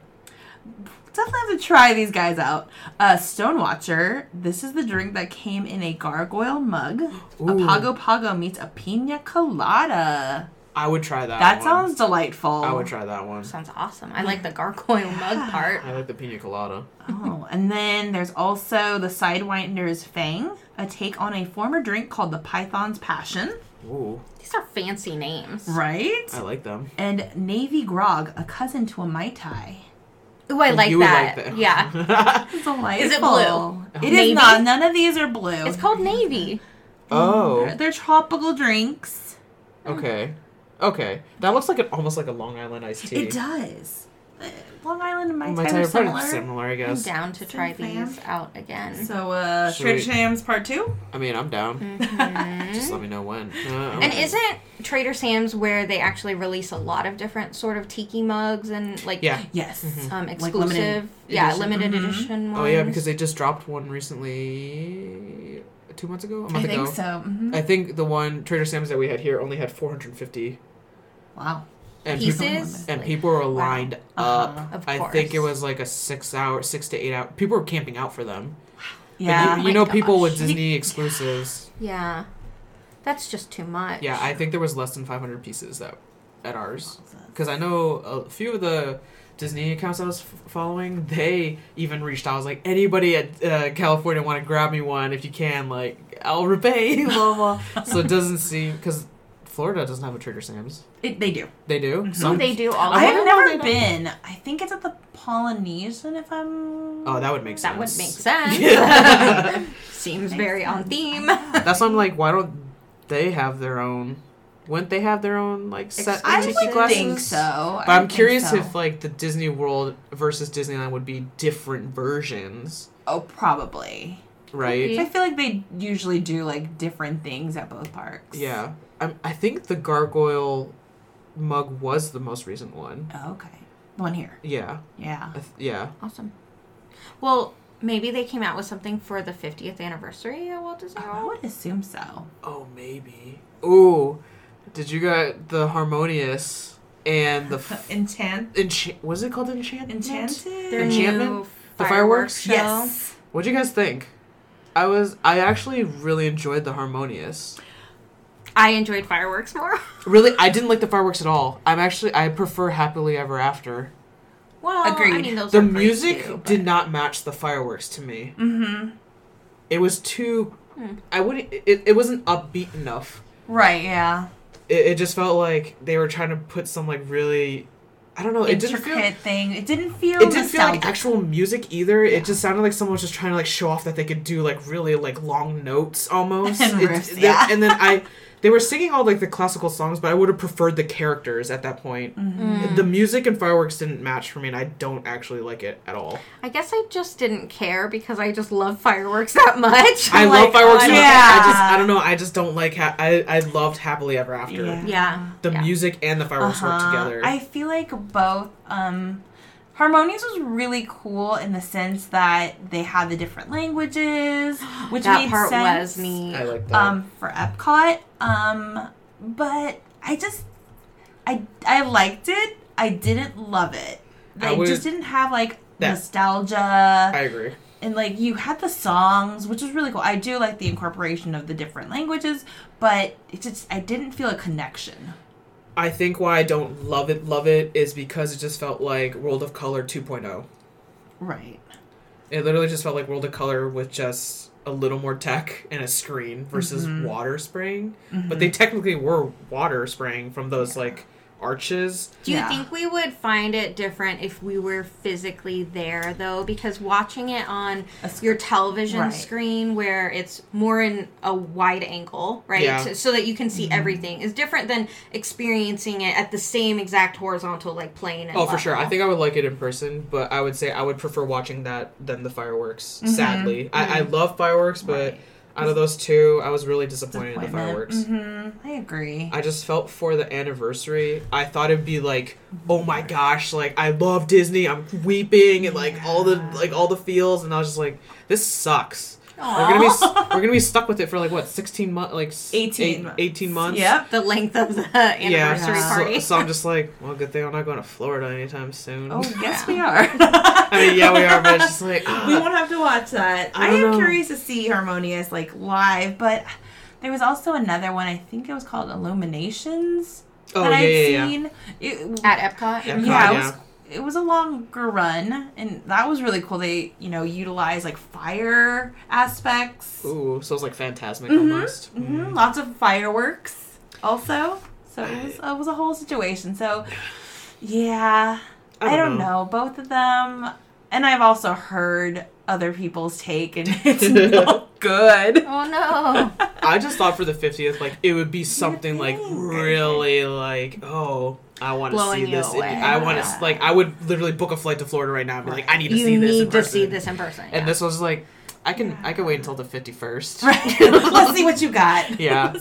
Definitely have to try these guys out. Uh, Stonewatcher. This is the drink that came in a gargoyle mug. A Ooh. Pago Pago meets a pina colada. I would try that. That one. sounds delightful. I would try that one. Sounds awesome. I like the gargoyle mug part. I like the pina colada. Oh, and then there's also the Sidewinder's Fang, a take on a former drink called the Python's Passion. Ooh, These are fancy names. Right? I like them. And Navy Grog, a cousin to a Mai Tai. Ooh, I like You would that. like that. Yeah. [LAUGHS] It's delightful. Is it blue? It Navy? is not. None of these are blue. It's called Navy. Oh. They're, oh. they're tropical drinks. Okay. Okay. That looks like an almost like a Long Island iced tea. It does. Uh, Long Island and Mai My Tai tie are are similar. similar, I I'm guess. down to try fan. these out again. So, uh, Should Trader we- Sam's part two? I mean, I'm down. Mhm. [LAUGHS] Just let me know when. Uh, And okay. isn't Trader Sam's where they actually release a lot of different sort of tiki mugs and like Yeah. Yes. um Like exclusive, limited yeah, edition. limited Mhm. edition ones? Oh yeah, because they just dropped one recently. two months ago, a I month think ago. so. mhm. I think the one Trader Sam's that we had here only had 450, Wow. and people Pieces? and people were lined Uh-huh. up. Of I think it was like a six hour, six to eight hour. People were camping out for them. Yeah. you, you know, people with. Disney exclusives. [LAUGHS] Yeah. That's just too much. Yeah, I think there was less than 500 pieces that at ours. Because I know a few of the Disney accounts I was f- following, they even reached out. I was like, anybody at uh, California want to grab me one if you can? Like, I'll [LAUGHS] repay. blah [LAUGHS] blah. so it doesn't seem because Florida doesn't have a Trader Sam's. It, they do. They do. Mhm. So they do all I of I've wonder it. never they don't- been. I think it's at the Polynesian. If I'm. Oh, that would make sense. That would make sense. [LAUGHS] Yeah. [LAUGHS] Seems very on theme. That's why I'm like, why don't they have their own? Wouldn't they have their own like set I ticket would classes? think so. But I I'm curious so. if like the Disney World versus Disneyland would be different versions, Oh, probably. right? I feel like they usually do like different things at both parks. Yeah, I, I think the gargoyle mug was the most recent one. Oh, okay. The one here. Yeah, Yeah. Th- yeah. Awesome. Well, maybe they came out with something for the 50th anniversary at Walt Disney I would assume so. Oh, maybe. Ooh, did you get the harmonious and the [LAUGHS] f- Enchant. enchant? Was it called enchantment? Enchanted. Their Enchantment? new The fireworks? show. Yes. What'd you guys think? I was I actually really enjoyed the harmonious. I enjoyed fireworks more. [LAUGHS] Really, I didn't like the fireworks at all. I'm actually I prefer happily ever after. well, I mean, those The are music too, did not match the fireworks to me. Mm-hmm. It was too. Hmm. I wouldn't. It, it wasn't upbeat enough. Right. Yeah. It, it just felt like they were trying to put some like really. I don't know. It didn't Intricate feel. thing. It didn't feel. It didn't feel like actual music either. It just sounded like someone was just trying to like show off that they could do like really like long notes almost. [LAUGHS] And It- riffs, the- yeah. And then I, [LAUGHS] they were singing all like the classical songs, but I would have preferred the characters at that point. Mm-hmm. The music and fireworks didn't match for me, and I don't actually like it at all. I guess I just didn't care because I just love fireworks that much. I I'm love fireworks. oh, much. Yeah. I just I don't know. I just don't like. Ha- I I loved happily ever after. Yeah. Yeah. The yeah. music and the fireworks work Uh-huh. together. I feel like both. Um, Harmonious was really cool in the sense that they had the different languages, [GASPS] which that made part sense. was neat. I like that. um for Epcot. Um but I just I I liked it. I didn't love it. I I would- just didn't have like That- nostalgia I agree. and like you had the songs, which was really cool. I do like the incorporation of the different languages, but it just I didn't feel a connection. I think why I don't love it, love it, is because it just felt like World of Color 2.0. Right. It literally just felt like World of Color with just a little more tech and a screen versus Mhm. water spraying. Mm-hmm. But they technically were water spraying from those like arches. Do you Yeah. think we would find it different if we were physically there, though? Because watching it on sc- your television Right. screen, where it's more in a wide angle, right, Yeah. so, so that you can see Mm-hmm. everything, is different than experiencing it at the same exact horizontal like plane. And Oh, for sure. I think I would like it in person, but I would say I would prefer watching that than the fireworks. Mhm. Sadly, I, I love fireworks, but Right. Out of those two, I was really disappointed in the fireworks. Mm-hmm. I agree. I just felt for the anniversary, I thought it'd be like, oh my gosh, like I love Disney, I'm weeping and like all the like all the feels, and I was just like, this sucks. Aw. We're gonna be we're gonna be stuck with it for like what, sixteen months, like s- 18 eight- months. 18 months. Yep. the length of the [LAUGHS] anniversary Yeah. party. So, so I'm just like, well, good thing I'm not going to Florida anytime soon. Oh, [LAUGHS] yes, we are. [LAUGHS] I mean, yeah, we are, but it's just like we ah. won't have to watch that. I I, don't am know. curious to see Harmonious like live, but there was also another one. I think it was called Illuminations oh that yeah, I'd yeah, yeah. seen. It, At Epcot. Epcot, yeah, it yeah. Was it was a longer run, and that was really cool. They you know utilize like fire aspects. Ooh, so it's like Fantasmic Mhm, almost. hmm Lots of fireworks also. So it was it was a whole situation. So [SIGHS] yeah, I don't, know. both of them, and I've also heard other people's take, and [LAUGHS] it's not good. Oh no. I just thought for the 50th, like it would be something like really like, oh, I want to see you this. in- away. I want to like I would literally book a flight to Florida right now and be like, I need to you see this. need in to person. see this in person. And this was like, I can I can wait until the 51st. Right. [LAUGHS] Let's see what you got. [LAUGHS] Yeah.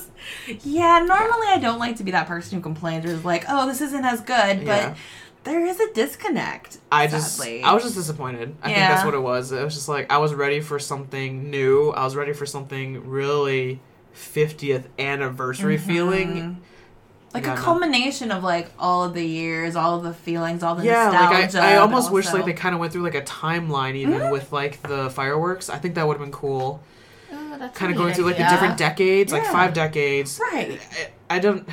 Yeah, normally I don't like to be that person who complains or is like, oh, this isn't as good. Yeah. But there is a disconnect. I just. I was just disappointed. I think that's what it was. It was just like I was ready for something new. I was ready for something really 50th anniversary mm-hmm. feeling. like Yeah, a no. culmination of like all of the years, all of the feelings, all the Yeah, nostalgia. like I, I but almost wish like they kind of went through like a timeline even mm-hmm. with like the fireworks. I think that would have been cool. Oh, that's Kind of going neat through like the different decades, like five decades. right. I, I don't.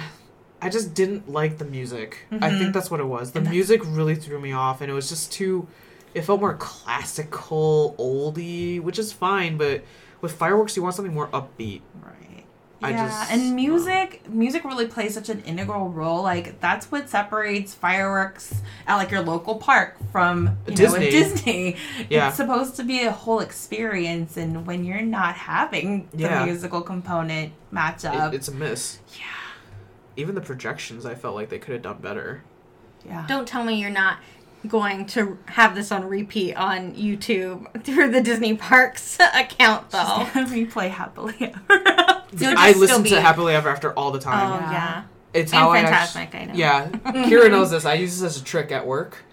I just didn't like the music. I Mhm. think that's what it was. The music really threw me off, and it was just too. It felt more classical, oldie, which is fine, but with fireworks, you want something more upbeat. Right. I yeah, just- and music, music really plays such an integral role. Like that's what separates fireworks at like your local park from you know, Disney. a [LAUGHS] Disney. [LAUGHS] Yeah. It's supposed to be a whole experience, and when you're not having the Yeah. musical component match It- up, it's a miss. yeah, Even the projections, I felt like they could have done better. yeah. Don't tell me you're not going to have this on repeat on YouTube [LAUGHS] through the Disney Parks [LAUGHS] account, though. Just gonna [LAUGHS] replay happily ever after. You'll just I listen be- to Happily Ever After all the Oh time. Yeah. yeah, It's and how I Fantasmic. actu- I know. Yeah, Kira knows this. I use this as a trick at work.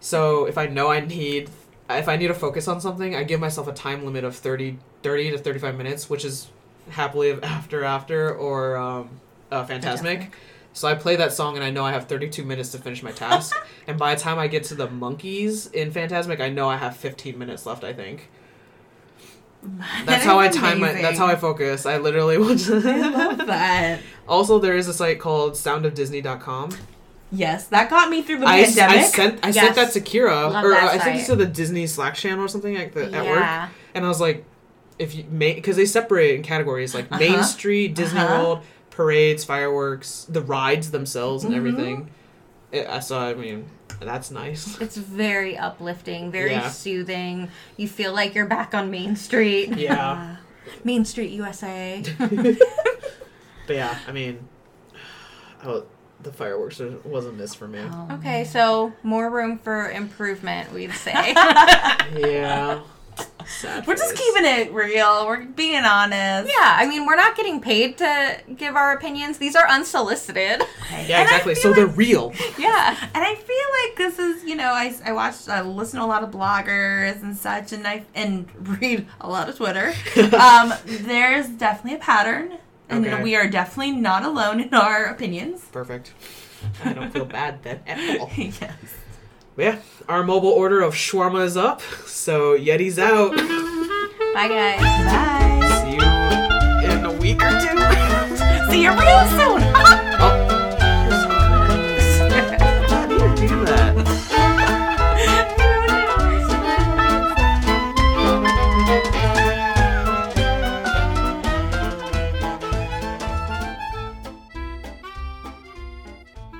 So if I know I need, if I need to focus on something, I give myself a time limit of 30, 30 to thirty five minutes, which is happily after after or um, uh, Fantasmic. So I play that song and I know I have thirty two minutes to finish my task. [LAUGHS] and by the time I get to the monkeys in Fantasmic, I know I have fifteen minutes left. I think. That's how I time my. That's how I focus. I literally will just. I love that. [LAUGHS] Also, there is a site called soundofdisney.com. Yes, that got me through the I, pandemic. I sent I Yes. sent that to Kira, Love or that I sent it to the Disney Slack channel or something like the, at work, Yeah. and I was like, if you make because they separate in categories like Main Uh-huh. Street, Disney Uh-huh. World, parades, fireworks, the rides themselves, and Mhm. everything. It, I saw. I mean, that's nice. [LAUGHS] It's very uplifting, very Yeah. soothing. You feel like you're back on Main Street. Yeah, [LAUGHS] Main Street, USA. [LAUGHS] but yeah, I mean, [SIGHS] oh, the fireworks was a miss for me. Oh. Okay, so more room for improvement, we'd say. Yeah, Sad We're just keeping it real. We're being honest. yeah, I mean, we're not getting paid to give our opinions. These are unsolicited. Yeah, And exactly. So like- they're real. [LAUGHS] yeah. And I feel like this is, you know, I, I watch, I listen to a lot of bloggers and such, and I and read a lot of Twitter. [LAUGHS] um, there's definitely a pattern, and Okay. we are definitely not alone in our opinions. Perfect. I don't feel bad then at all. [LAUGHS] yes. But yeah, our mobile order of shawarma is up, so Yeti's out. [LAUGHS] Bye, guys. Bye. See you in a week or two. [LAUGHS] See you real soon. Oh.